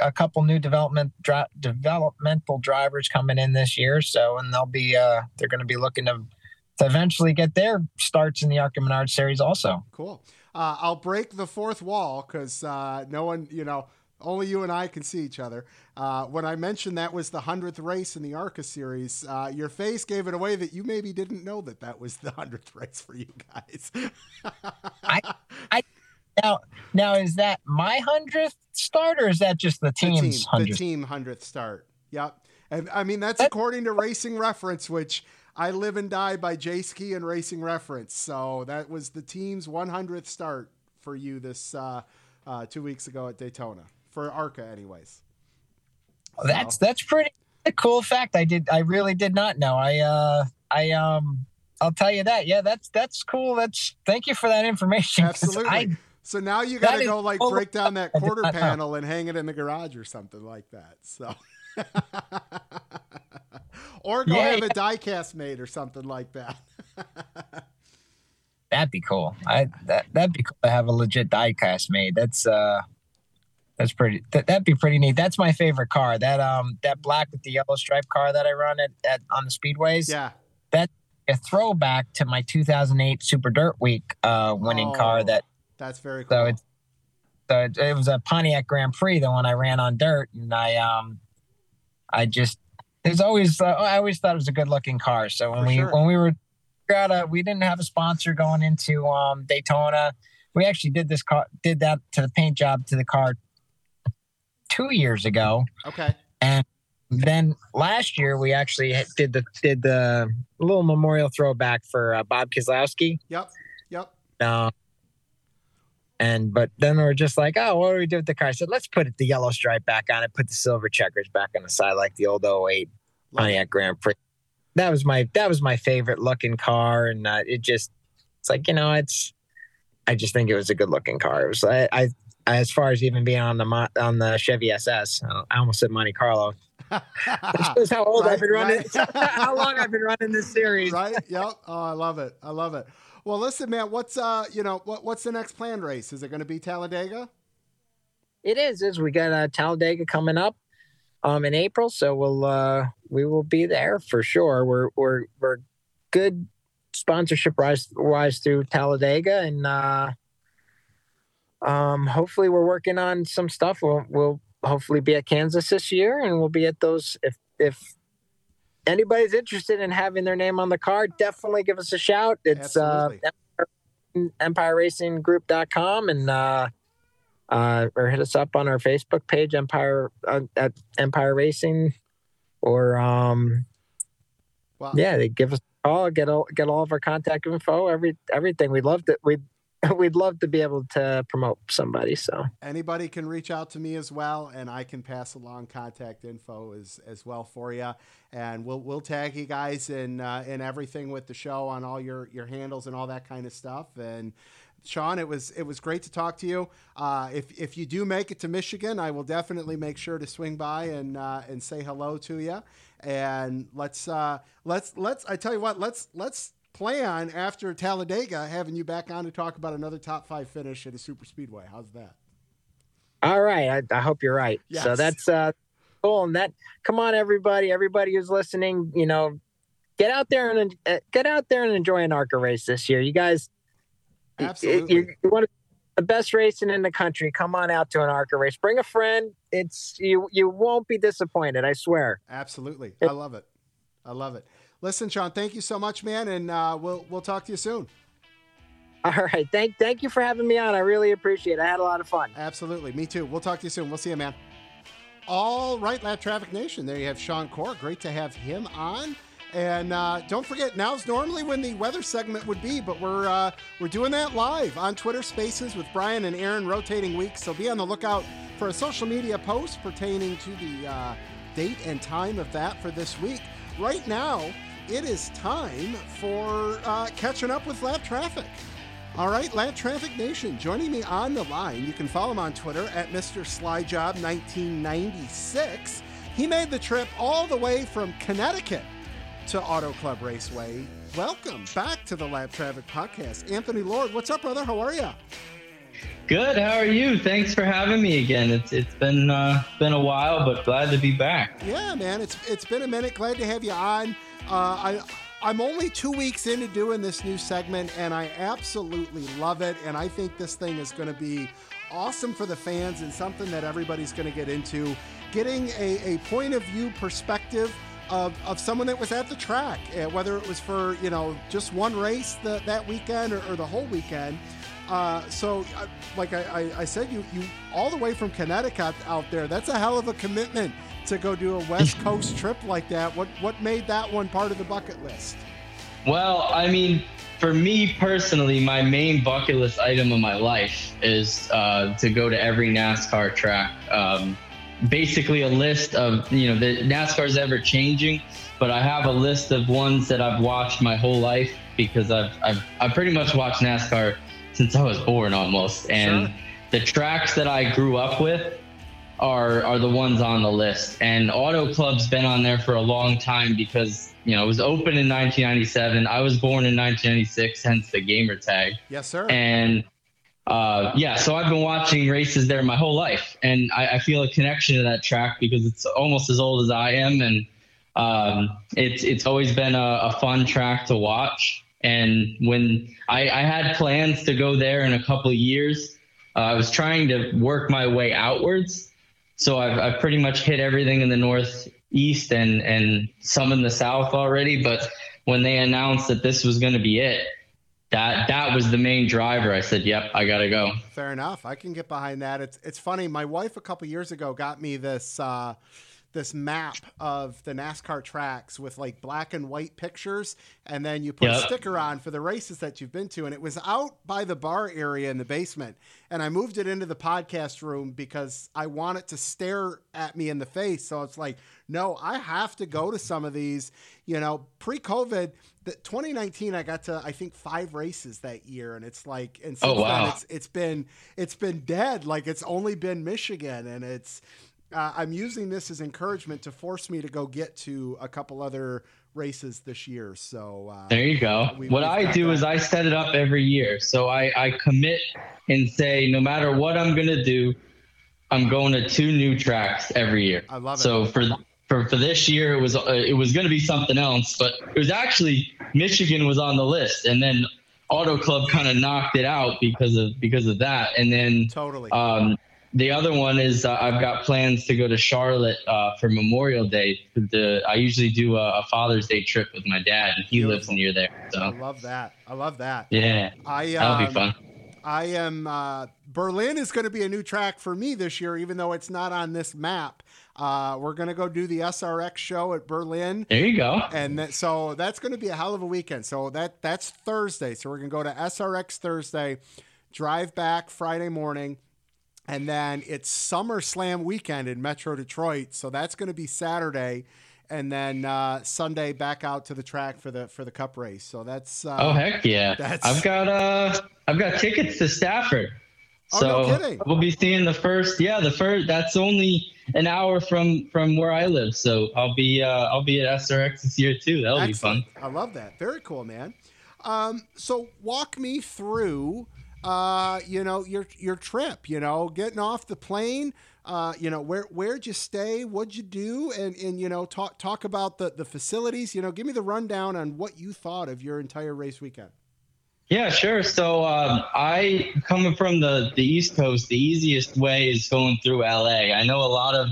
a couple new development dri- developmental drivers coming in this year. So, and they'll be uh, they're going to be looking to to eventually get their starts in the ARCA Menard series also. Cool. Uh, I'll break the fourth wall because uh, no one, you know, only you and I can see each other. Uh, when I mentioned that was the hundredth race in the ARCA series, uh, your face gave it away that you maybe didn't know that that was the <laughs> hundredth race for you guys. I, I now, now is that my hundredth start, or is that just the team's hundredth? The team hundredth start. Yep. And I mean that's, according to Racing Reference, which I live and die by J Ski and Racing Reference. So that was the team's 100th start for you this uh, uh, two weeks ago at Daytona for ARCA, anyways. So. That's that's pretty a cool fact. I did I really did not know. I uh I um I'll tell you that. Yeah, that's that's cool. That's thank you for that information. <laughs> Absolutely. I, so now you got to go like break down that quarter panel and hang it in the garage or something like that. So, <laughs> <laughs> or go yeah, have yeah. a diecast made or something like that. <laughs> that'd be cool. I that that'd be cool to have a legit diecast made. That's uh, that's pretty. That, that'd be pretty neat. That's my favorite car. That um, that black with the yellow stripe car that I run at, at on the speedways. Yeah, that a throwback to my 2008 Super Dirt Week uh, winning oh. car that that's very cool. So it's so it, it, was a Pontiac Grand Prix, the one I ran on dirt, and I um, I just there's always uh, I always thought it was a good looking car. So when For we sure. when we were got a we didn't have a sponsor going into um Daytona. We actually did this car did that to the paint job to the car two years ago. Okay. And then last year we actually did the did the little memorial throwback for uh, Bob Keselowski. Yep. Yep. Uh, and but then we are just like, oh, what do we do with the car? I said, let's put the yellow stripe back on it, put the silver checkers back on the side like the old 08 Pontiac Grand Prix. That was my that was my favorite looking car, and uh, it just it's like you know it's I just think it was a good looking car. It was I, I as far as even being on the on the Chevy SS, I almost said Monte Carlo. <laughs> That shows how old right, I've been running, right. <laughs> how long I've been running this <laughs> series. Right? Yep. Oh, I love it. I love it. Well, listen, man. What's uh, you know, what, what's the next planned race? Is it going to be Talladega? It is. Is we got uh, Talladega coming up, um, in April. So we'll uh, we will be there for sure. We're we're we're good sponsorship wise wise through Talladega, and uh, um, hopefully we're working on some stuff. We'll we'll hopefully be at Kansas this year, and we'll be at those if if anybody's interested in having their name on the card, definitely give us a shout. It's uh, EmpireRacingGroup.com and uh, uh, or hit us up on our Facebook page, Empire uh, at Empire Racing, or um, wow. yeah, they give us a call, get all get all of our contact info, every everything. We'd love it. We <laughs> we'd love to be able to promote somebody. So anybody can reach out to me as well, and I can pass along contact info as as well for you. And we'll we'll tag you guys in uh, in everything with the show on all your your handles and all that kind of stuff. And Sean, it was it was great to talk to you. Uh, if if you do make it to Michigan, I will definitely make sure to swing by and uh, and say hello to you. And let's uh, let's let's I tell you what let's let's plan after Talladega having you back on to talk about another top five finish at a super speedway. How's that? All right. I, I hope you're right. Yes. So that's uh, cool. And that, come on, everybody, everybody who's listening, you know, get out there and uh, get out there and enjoy an ARCA race this year. You guys, Absolutely. you, you want the best racing in the country. Come on out to an ARCA race. Bring a friend. It's you. You won't be disappointed. I swear. Absolutely. I love it. I love it. Listen, Sean, thank you so much, man, and uh, we'll we'll talk to you soon. All right. Thank thank you for having me on. I really appreciate it. I had a lot of fun. Absolutely. Me too. We'll talk to you soon. We'll see you, man. All right, Lapped Traffic Nation. There you have Sean Corr. Great to have him on. And uh, don't forget, now's normally when the weather segment would be, but we're uh, we're doing that live on Twitter Spaces with Brian and Aaron, rotating weeks. So be on the lookout for a social media post pertaining to the uh, date and time of that for this week. Right now, it is time for uh, catching up with lapped traffic. All right, Lapped Traffic Nation, joining me on the line. You can follow him on Twitter at Mr. Slyjob1996. He made the trip all the way from Connecticut to Auto Club Raceway. Welcome back to the Lapped Traffic Podcast. Anthony Lord, what's up, brother? How are you? Good. How are you? Thanks for having me again. It's it's been uh, been a while, but glad to be back. Yeah, man, it's it's been a minute. Glad to have you on. Uh, I I'm only two weeks into doing this new segment, and I absolutely love it. And I think this thing is going to be awesome for the fans and something that everybody's going to get into. Getting a, a point of view perspective of, of someone that was at the track, uh, whether it was for you know just one race the, that weekend or, or the whole weekend. Uh, so, uh, like I, I, I said, you you all the way from Connecticut out there. That's a hell of a commitment to go do a West <laughs> Coast trip like that. What what made that one part of the bucket list? Well, I mean, for me personally, my main bucket list item of my life is uh, to go to every NASCAR track. Um, basically, a list of you know the NASCAR's ever changing, but I have a list of ones that I've watched my whole life because I've I've, I've pretty much watched NASCAR since I was born almost, and Sure. the tracks that I grew up with are are the ones on the list. And Auto Club's been on there for a long time because you know it was open in 1997. I was born in 1996, hence the gamer tag. Yes, sir. And uh, yeah, so I've been watching races there my whole life, and I, I feel a connection to that track because it's almost as old as I am, and um, it's it's always been a, a fun track to watch. And when I, I had plans to go there in a couple of years, uh, I was trying to work my way outwards. So I've, I've pretty much hit everything in the northeast and and some in the south already. But when they announced that this was going to be it, that that was the main driver. I said, "Yep, I gotta go." Fair enough. I can get behind that. It's it's funny. My wife a couple years ago got me this uh, this map of the NASCAR tracks with like black and white pictures, and then you put a sticker on for the races that you've been to. And it was out by the bar area in the basement, and I moved it into the podcast room because I want it to stare at me in the face. So it's like, no, I have to go to some of these. You know, pre-COVID. The 2019, I got to I think five races that year, and it's like, and oh, since Oh, wow. then it's it's been it's been dead. Like it's only been Michigan, and it's uh, I'm using this as encouragement to force me to go get to a couple other races this year. So uh, There you go. We- what I do that. is I set it up every year. So I, I commit and say, no matter what I'm going to do, I'm going to two new tracks every year. I love it. So for for for this year, it was uh, it was going to be something else, but it was actually Michigan was on the list, and then Auto Club kind of knocked it out because of because of that, and then totally. um, the other one is uh, I've got plans to go to Charlotte uh, for Memorial Day. The, I usually do a, a Father's Day trip with my dad, and he lives near there. So. I love that. I love that. yeah, I that'll um, be fun. I am uh, Berlin is going to be a new track for me this year, even though it's not on this map. Uh, we're going to go do the SRX show at Berlin. There you go. and that, so that's going to be a hell of a weekend. So that that's Thursday. So we're going to go to SRX Thursday, drive back Friday morning, and then it's SummerSlam weekend in Metro Detroit. So that's going to be Saturday, and then uh, Sunday back out to the track for the for the Cup race. So that's uh, Oh heck yeah! that's- I've got uh I've got tickets to Stafford. Oh, So no kidding. we'll be seeing the first. Yeah, the first. That's only an hour from from where I live. So I'll be uh I'll be at SRX this year too. That'll be fun. I love that. Very cool, man. Um, so walk me through, uh, you know, your your trip. You know, getting off the plane. Uh, you know, where where'd you stay? What'd you do? And and you know, talk talk about the the facilities. You know, give me the rundown on what you thought of your entire race weekend. Yeah, sure. So um, I coming from the the East Coast, the easiest way is going through LA. I know a lot of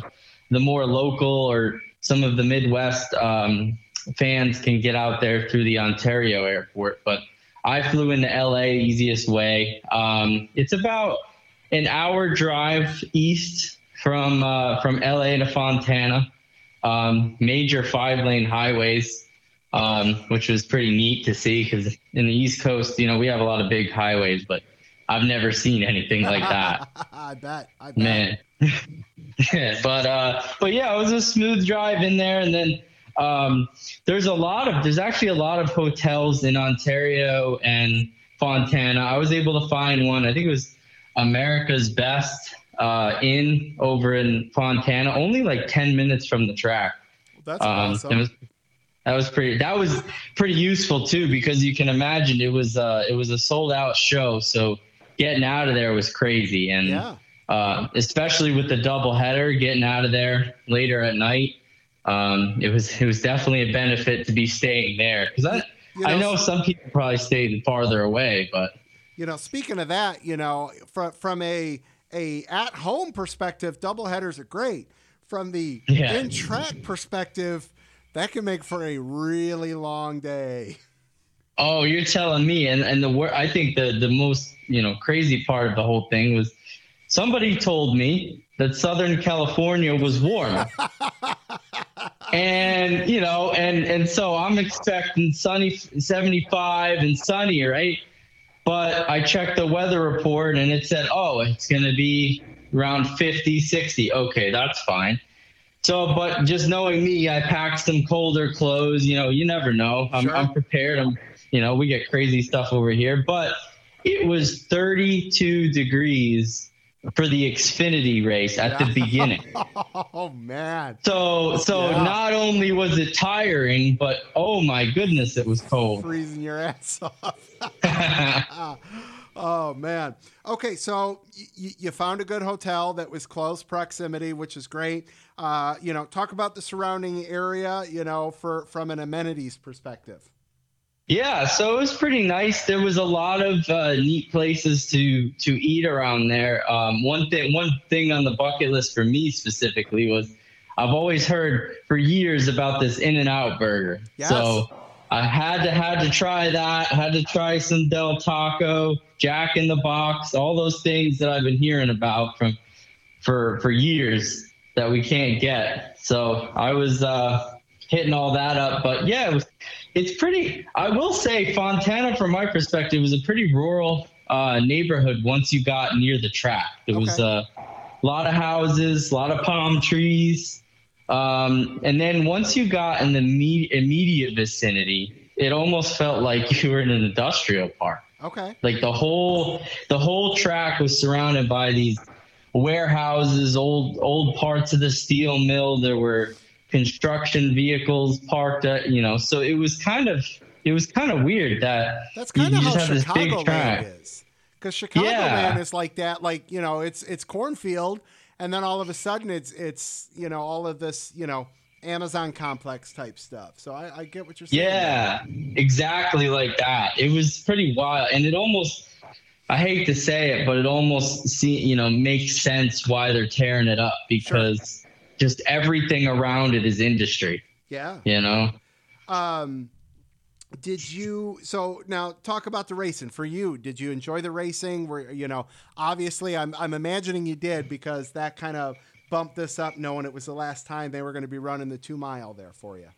the more local or some of the Midwest um, fans can get out there through the Ontario airport, but I flew into LA easiest way. Um, it's about an hour drive east from uh, from LA to Fontana. Um, major five lane highways um, which was pretty neat to see because in the East Coast, you know, we have a lot of big highways, but I've never seen anything like <laughs> that. I bet. I bet. Man. <laughs> but uh, but yeah, it was a smooth drive in there, and then um, there's a lot of there's actually a lot of hotels in Ontario and Fontana. I was able to find one. I think it was America's Best uh, Inn over in Fontana, only like ten minutes from the track. That's um, awesome. Was that was pretty. That was pretty useful too because you can imagine it was uh it was a sold out show, so getting out of there was crazy, and yeah. uh, especially with the double header, getting out of there later at night, um, it was it was definitely a benefit to be staying there because I you know, I know some people probably stayed farther away, but you know, speaking of that, you know, from from a a at home perspective, double headers are great. From the yeah. in track perspective, that can make for a really long day. Oh, you're telling me, and and the I think the the most you know crazy part of the whole thing was somebody told me that Southern California was warm. <laughs> and you know, and and so I'm expecting sunny 75 and sunny, right? But I checked the weather report and it said, oh, it's going to be around 50, 60. Okay, that's fine. So, but just knowing me, I packed some colder clothes. You know, you never know. I'm, sure. I'm prepared. I'm, you know, we get crazy stuff over here, but it was 32 degrees for the Xfinity race at the beginning. <laughs> oh man. So so yeah. not only was it tiring, but oh my goodness, it was cold. Freezing your ass <laughs> off. <laughs> oh man. Okay, so y- you found a good hotel that was close proximity, which is great. Uh, you know, talk about the surrounding area, you know, for from an amenities perspective. Yeah, so it was pretty nice. There was a lot of uh, neat places to to eat around there. Um, one thing, one thing on the bucket list for me specifically was I've always heard for years about this In and Out burger. Yes. So I had to had to try that. Had to try some Del Taco, Jack in the Box, all those things that I've been hearing about from for for years that we can't get. So I was uh, hitting all that up. But yeah, it was, it's pretty. I will say, Fontana, from my perspective, was a pretty rural uh, neighborhood once you got near the track. There okay. was uh, a lot of houses, a lot of palm trees. Um, and then once you got in the me- immediate vicinity, it almost felt like <laughs> you were in an industrial park. Okay. Like the whole the whole track was surrounded by these warehouses, old old parts of the steel mill. There were construction vehicles parked at, you know, so it was kind of it was kind of weird that that's kind of how Chicagoland is. Because Chicagoland yeah. is like that, like you know, it's it's cornfield, and then all of a sudden it's it's you know all of this you know Amazon complex type stuff. So I, I get what you're saying. Yeah, exactly like that. It was pretty wild, and it almost I hate to say it, but it almost see you know makes sense why they're tearing it up because. Just everything around it is industry. Yeah. You know. Um did you so now talk about the racing for you did you enjoy the racing where you know obviously i'm i'm imagining you did because that kind of bumped this up knowing it was the last time they were going to be running the 2 mile there for you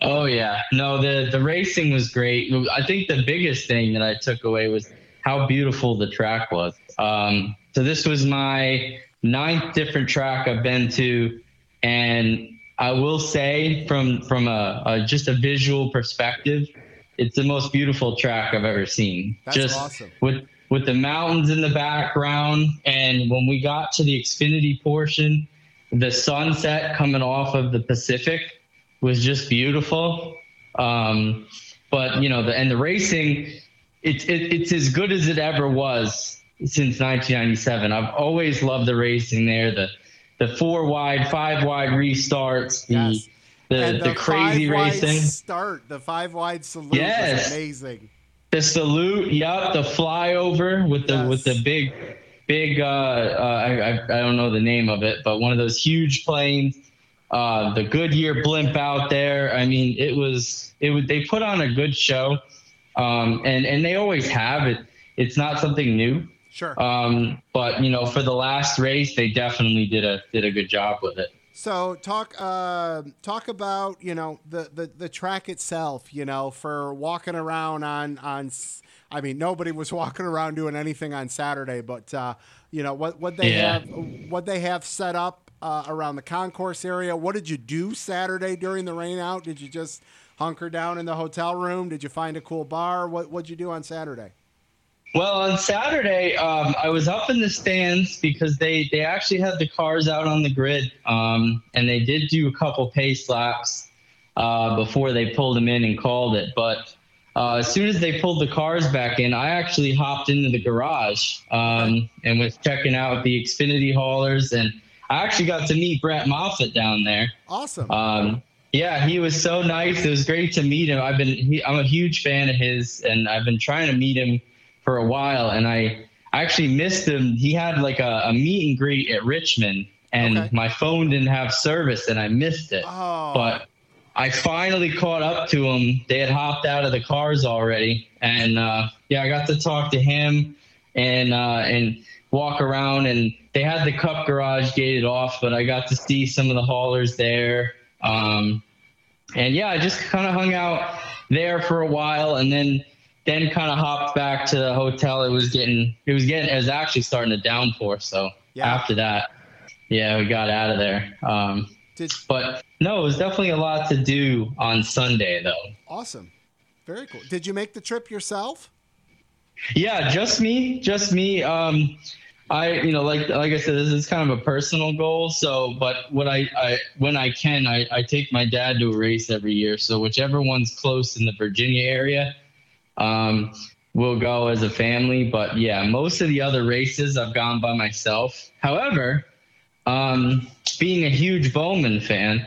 oh yeah no the the racing was great i think the biggest thing that i took away was how beautiful the track was. Um, so this was my ninth different track I've been to, and I will say from from a, a just a visual perspective, it's the most beautiful track I've ever seen. That's just awesome. with with the mountains in the background, and when we got to the Xfinity portion, the sunset coming off of the Pacific was just beautiful. Um, but you know, the and the racing, it's it, it's as good as it ever was since 1997. I've always loved the racing there. The the four wide, five wide restarts, the Yes. the, And the, crazy racing, Start the five wide salute Yes. was amazing. the salute, yup, the flyover with the Yes. with the big big uh, uh I, I I don't know the name of it, but one of those huge planes. Uh, the Goodyear blimp out there. I mean, it was it was they put on a good show, um, and and they always have it. It's not something new. Sure. Um, but you know, for the last race, they definitely did a did a good job with it. So talk uh, talk about you know the, the the track itself. You know, for walking around on on. I mean, nobody was <laughs> walking around doing anything on Saturday, but uh, you know what what they Yeah. have what they have set up uh, around the concourse area. What did you do Saturday during the rain out? Did you just hunker down in the hotel room? Did you find a cool bar? What what'd you do on Saturday? Well, on Saturday, um, I was up in the stands because they they actually had the cars out on the grid, um, and they did do a couple pace laps uh, before they pulled them in and called it. But uh, as soon as they pulled the cars back in, I actually hopped into the garage um, and was checking out the Xfinity haulers, and I actually got to meet Brett Moffitt down there. Awesome. Um, yeah, he was so nice. It was great to meet him. I've been he, I'm a huge fan of his, and I've been trying to meet him for a while. And I actually missed him. He had like a, a meet and greet at Richmond, and Okay. my phone didn't have service, and I missed it. oh, But I finally caught up to him. They had hopped out of the cars already, and uh, yeah, I got to talk to him and uh, and walk around. And they had the Cup garage gated off, but I got to see some of the haulers there. Um, and yeah, I just kind of hung out there for a while, and then then kind of hopped back to the hotel. It was getting it was getting it was actually starting to downpour. So Yeah. after that, yeah, we got out of there. Um, did but no, it was definitely a lot to do on Sunday, though. awesome. Very cool. Did you make the trip yourself? Yeah, just me, just me. Um, I, you know, like like I said, this is kind of a personal goal. So, but what I, I when I can, I, I take my dad to a race every year. So whichever one's close in the Virginia area, um, we'll go as a family. But yeah, most of the other races I've gone by myself. However, um, being a huge Bowman fan,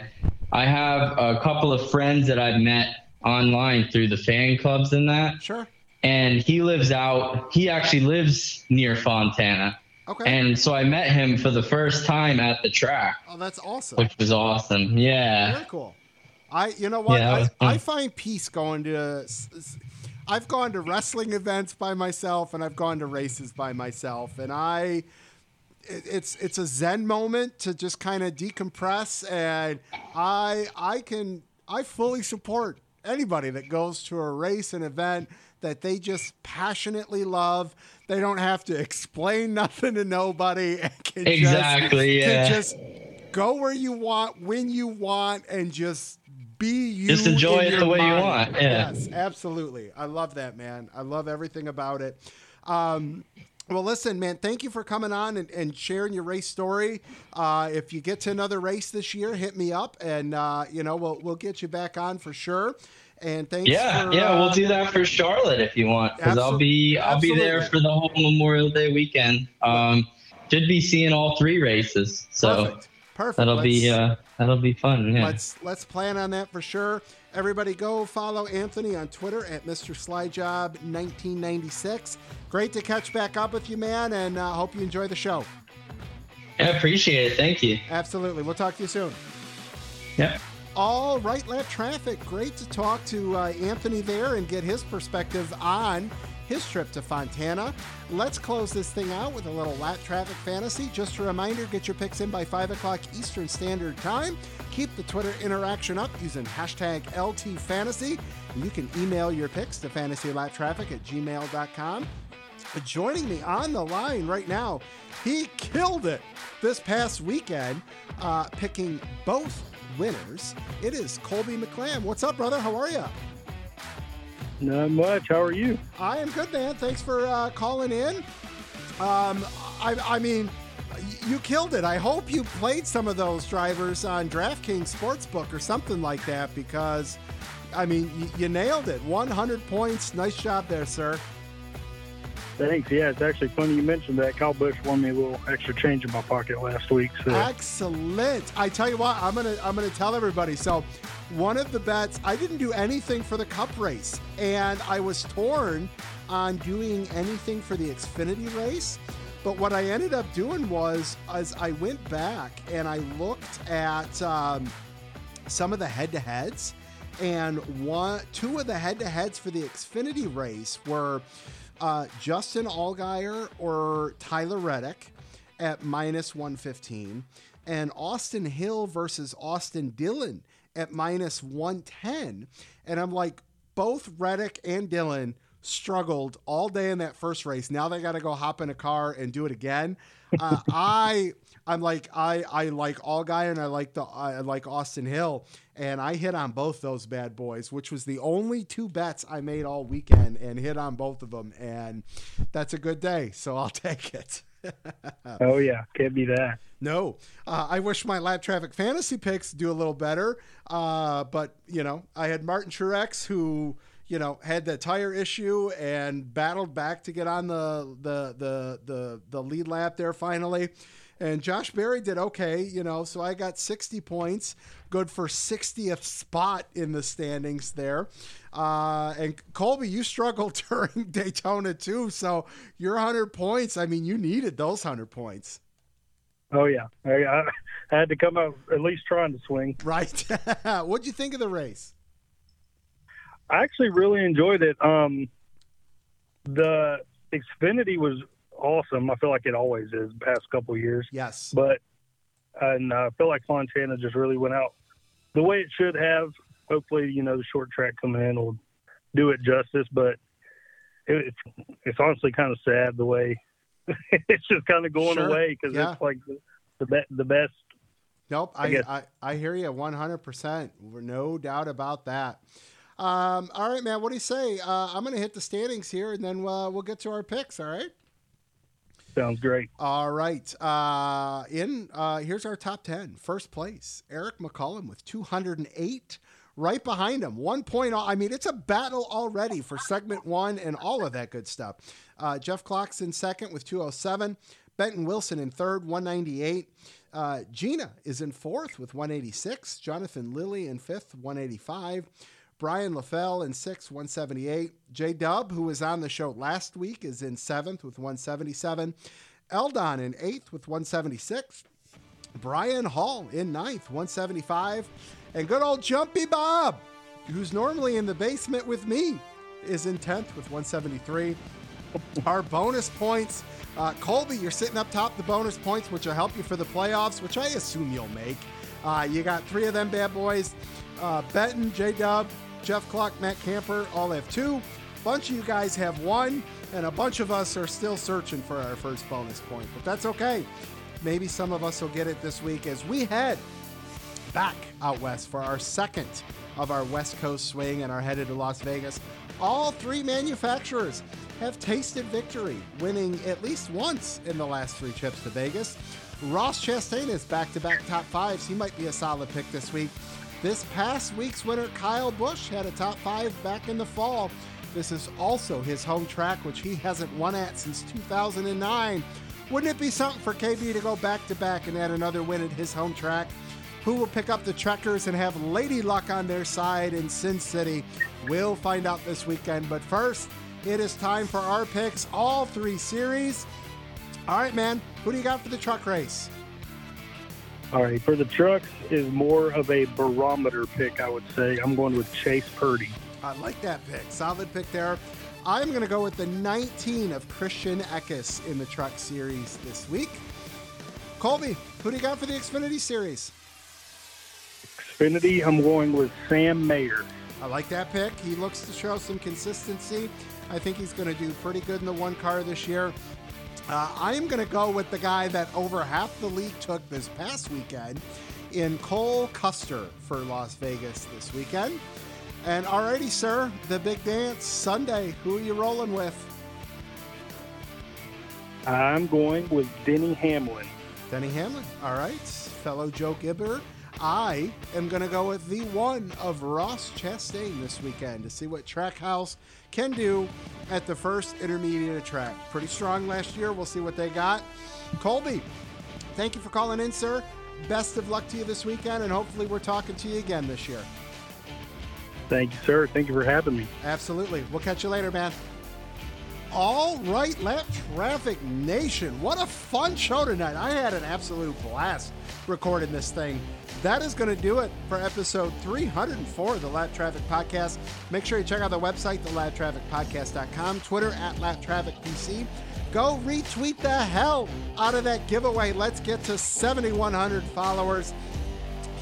I have a couple of friends that I've met online through the fan clubs and that Sure. and he lives out he actually lives near fontana Okay. and so i met him for the first time at the track oh, that's awesome. which was awesome yeah Very cool. I, you know what? Yeah, I, I find peace going to. I've gone to wrestling events by myself, and I've gone to races by myself, and I. It's it's a zen moment to just kind of decompress, and I I can I fully support anybody that goes to a race, an event that they just passionately love. They don't have to explain <laughs> nothing to nobody. and can just- Exactly, can yeah. just go where you want, when you want, and just be you. Just enjoy it the way you want, yeah. Yes, absolutely. I love that, man. I love everything about it. Um, well, listen, man, thank you for coming on and, and sharing your race story. Uh, if you get to another race this year, hit me up and, uh, you know, we'll, we'll get you back on for sure. And thanks yeah for, yeah uh, we'll do that for charlotte if you want because i'll be i'll be there for the whole memorial day weekend um should be seeing all three races so Perfect. Perfect. that'll be Let's- uh that'll be fun yeah Let's let's plan on that for sure. Everybody go follow Anthony on Twitter at Mr. Slyjob 1996. Great to catch back up with you, man, and uh, hope you enjoy the show. i appreciate it thank you Absolutely. We'll talk to you soon. yeah All right, lapped traffic. Great to talk to uh, Anthony there and get his perspective on his trip to Fontana. Let's close this thing out with a little lapped traffic fantasy. Just a reminder get your picks in by 5 o'clock Eastern Standard Time. Keep the Twitter interaction up using hashtag LTFantasy. And you can email your picks to fantasylappedtraffic at gmail.com. Joining me on the line right now, he killed it this past weekend, uh, picking both winners. It is Kolby McClam. What's up, brother? How are you? Not much. How are you? I am good, man. Thanks for uh, calling in. Um, I, I mean, you killed it. I hope you played some of those drivers on DraftKings Sportsbook or something like that because I mean, you, you nailed it. 100 points. Nice job there, sir. Thanks. Yeah, it's actually funny you mentioned that. Kyle Busch won me a little extra change in my pocket last week. So Excellent. I tell you what, I'm gonna I'm gonna tell everybody. So, one of the bets, I didn't do anything for the Cup race, and I was torn on doing anything for the Xfinity race. But what I ended up doing was, as I went back and I looked at um, some of the head-to-heads, and one, two of the head-to-heads for the Xfinity race were uh, Justin Allgaier or Tyler Reddick at minus 115, and Austin Hill versus Austin Dillon at minus 110. And I'm like, both Reddick and Dillon struggled all day in that first race. Now they got to go hop in a car and do it again. Uh, <laughs> I I'm like I I like Allgaier and I like the I like Austin Hill and I hit on both those bad boys, which was the only two bets I made all weekend and hit on both of them and that's a good day, so <laughs> I'll take it. <laughs> oh yeah, can't be that. No, uh, I wish my lapped traffic fantasy picks do a little better. Uh, but you know, I had Martin Truex who you know had the tire issue and battled back to get on the the the the, the lead lap there finally. And Josh Berry did okay, you know, so I got 60 points, good for 60th spot in the standings there. Uh, and Kolby, you struggled <laughs> during Daytona too, so your 100 points, I mean, you needed those 100 points. Oh yeah, I, I had to come out at least trying to swing. Right. <laughs> What'd you think of the race? I actually really enjoyed it. Um, the Xfinity was awesome. I feel like it always is the past couple years. Yes. But and I feel like Fontana just really went out the way it should have. Hopefully, you know, the short track coming in will do it justice. But it, it's it's honestly kind of sad the way <laughs> it's just kind of going Sure. away because Yeah. it's like the the, be- the best. Nope. I I, I, I hear you 100%. No doubt about that. Um, all right, man. What do you say? Uh, I'm going to hit the standings here and then uh, we'll get to our picks. All right. Sounds great. All right. Uh, in uh, here's our top 10. First place, Eric McCullum with 208. Right behind him, one point. I mean, it's a battle already for segment one and all of that good stuff. Uh, Jeff Clocks in second with 207. Benton Wilson in third, 198. Uh, Gina is in fourth with 186. Jonathan Lilly in fifth, 185. Brian LaFell in sixth, 178. J Dub, who was on the show last week, is in seventh with 177. Eldon in eighth with 176. Brian Hall in ninth, 175. And good old Jumpy Bob, who's normally in the basement with me, is in 10th with 173. Our bonus points. Uh, Kolby, you're sitting up top the bonus points, which will help you for the playoffs, which I assume you'll make. Uh, you got three of them bad boys. Uh, Benton, J Dub, Jeff Clock, Matt Camper all have two. A Bunch of you guys have one, and a bunch of us are still searching for our first bonus point. But that's okay. Maybe some of us will get it this week as we head back out west for our second of our West Coast swing and are headed to Las Vegas. All three manufacturers have tasted victory, winning at least once in the last three trips to Vegas. Ross Chastain is back to back top fives. He might be a solid pick this week. This past week's winner, Kyle Busch, had a top five back in the fall. This is also his home track, which he hasn't won at since 2009. Wouldn't it be something for KB to go back to back and add another win at his home track? Who will pick up the Trekkers and have Lady Luck on their side in Sin City? We'll find out this weekend. But first, it is time for our picks, all three series. All right, man, who do you got for the truck race? All right, for the trucks is more of a barometer pick, I would say. I'm going with Chase Purdy. I like that pick. Solid pick there. I'm going to go with the 19 of Christian Eckes in the truck series this week. Kolby, who do you got for the Xfinity series? Xfinity, I'm going with Sam Mayer. I like that pick. He looks to show some consistency. I think he's going to do pretty good in the one car this year. Uh, I am going to go with the guy that over half the league took this past weekend in Cole Custer for Las Vegas this weekend. And alrighty, sir, the big dance Sunday. Who are you rolling with? I'm going with Denny Hamlin. Denny Hamlin. All right, fellow Joe Gibber. I am going to go with the one of Ross Chastain this weekend to see what Trackhouse can do at the first intermediate track. Pretty strong last year. We'll see what they got. Kolby, thank you for calling in, sir. Best of luck to you this weekend, and hopefully, we're talking to you again this year. Thank you, sir. Thank you for having me. Absolutely. We'll catch you later, man. All right, Lapped Traffic Nation. What a fun show tonight. I had an absolute blast recording this thing. That is going to do it for episode 304 of the Lapped Traffic Podcast. Make sure you check out the website, thelappedtrafficpodcast.com, Twitter at lappedtrafficpc. Go retweet the hell out of that giveaway. Let's get to 7,100 followers.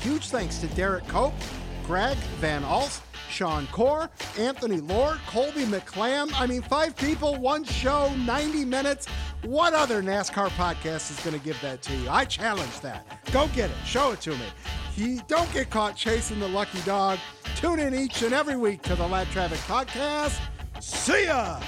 Huge thanks to Derrike Cope, Greg Van Alst, Sean Corr, Anthony Lord, Kolby McClam. I mean, five people, one show, 90 minutes. What other NASCAR podcast is going to give that to you? I challenge that. Go get it. Show it to me. He don't get caught chasing the lucky dog. Tune in each and every week to the Lapped Traffic Podcast. See ya!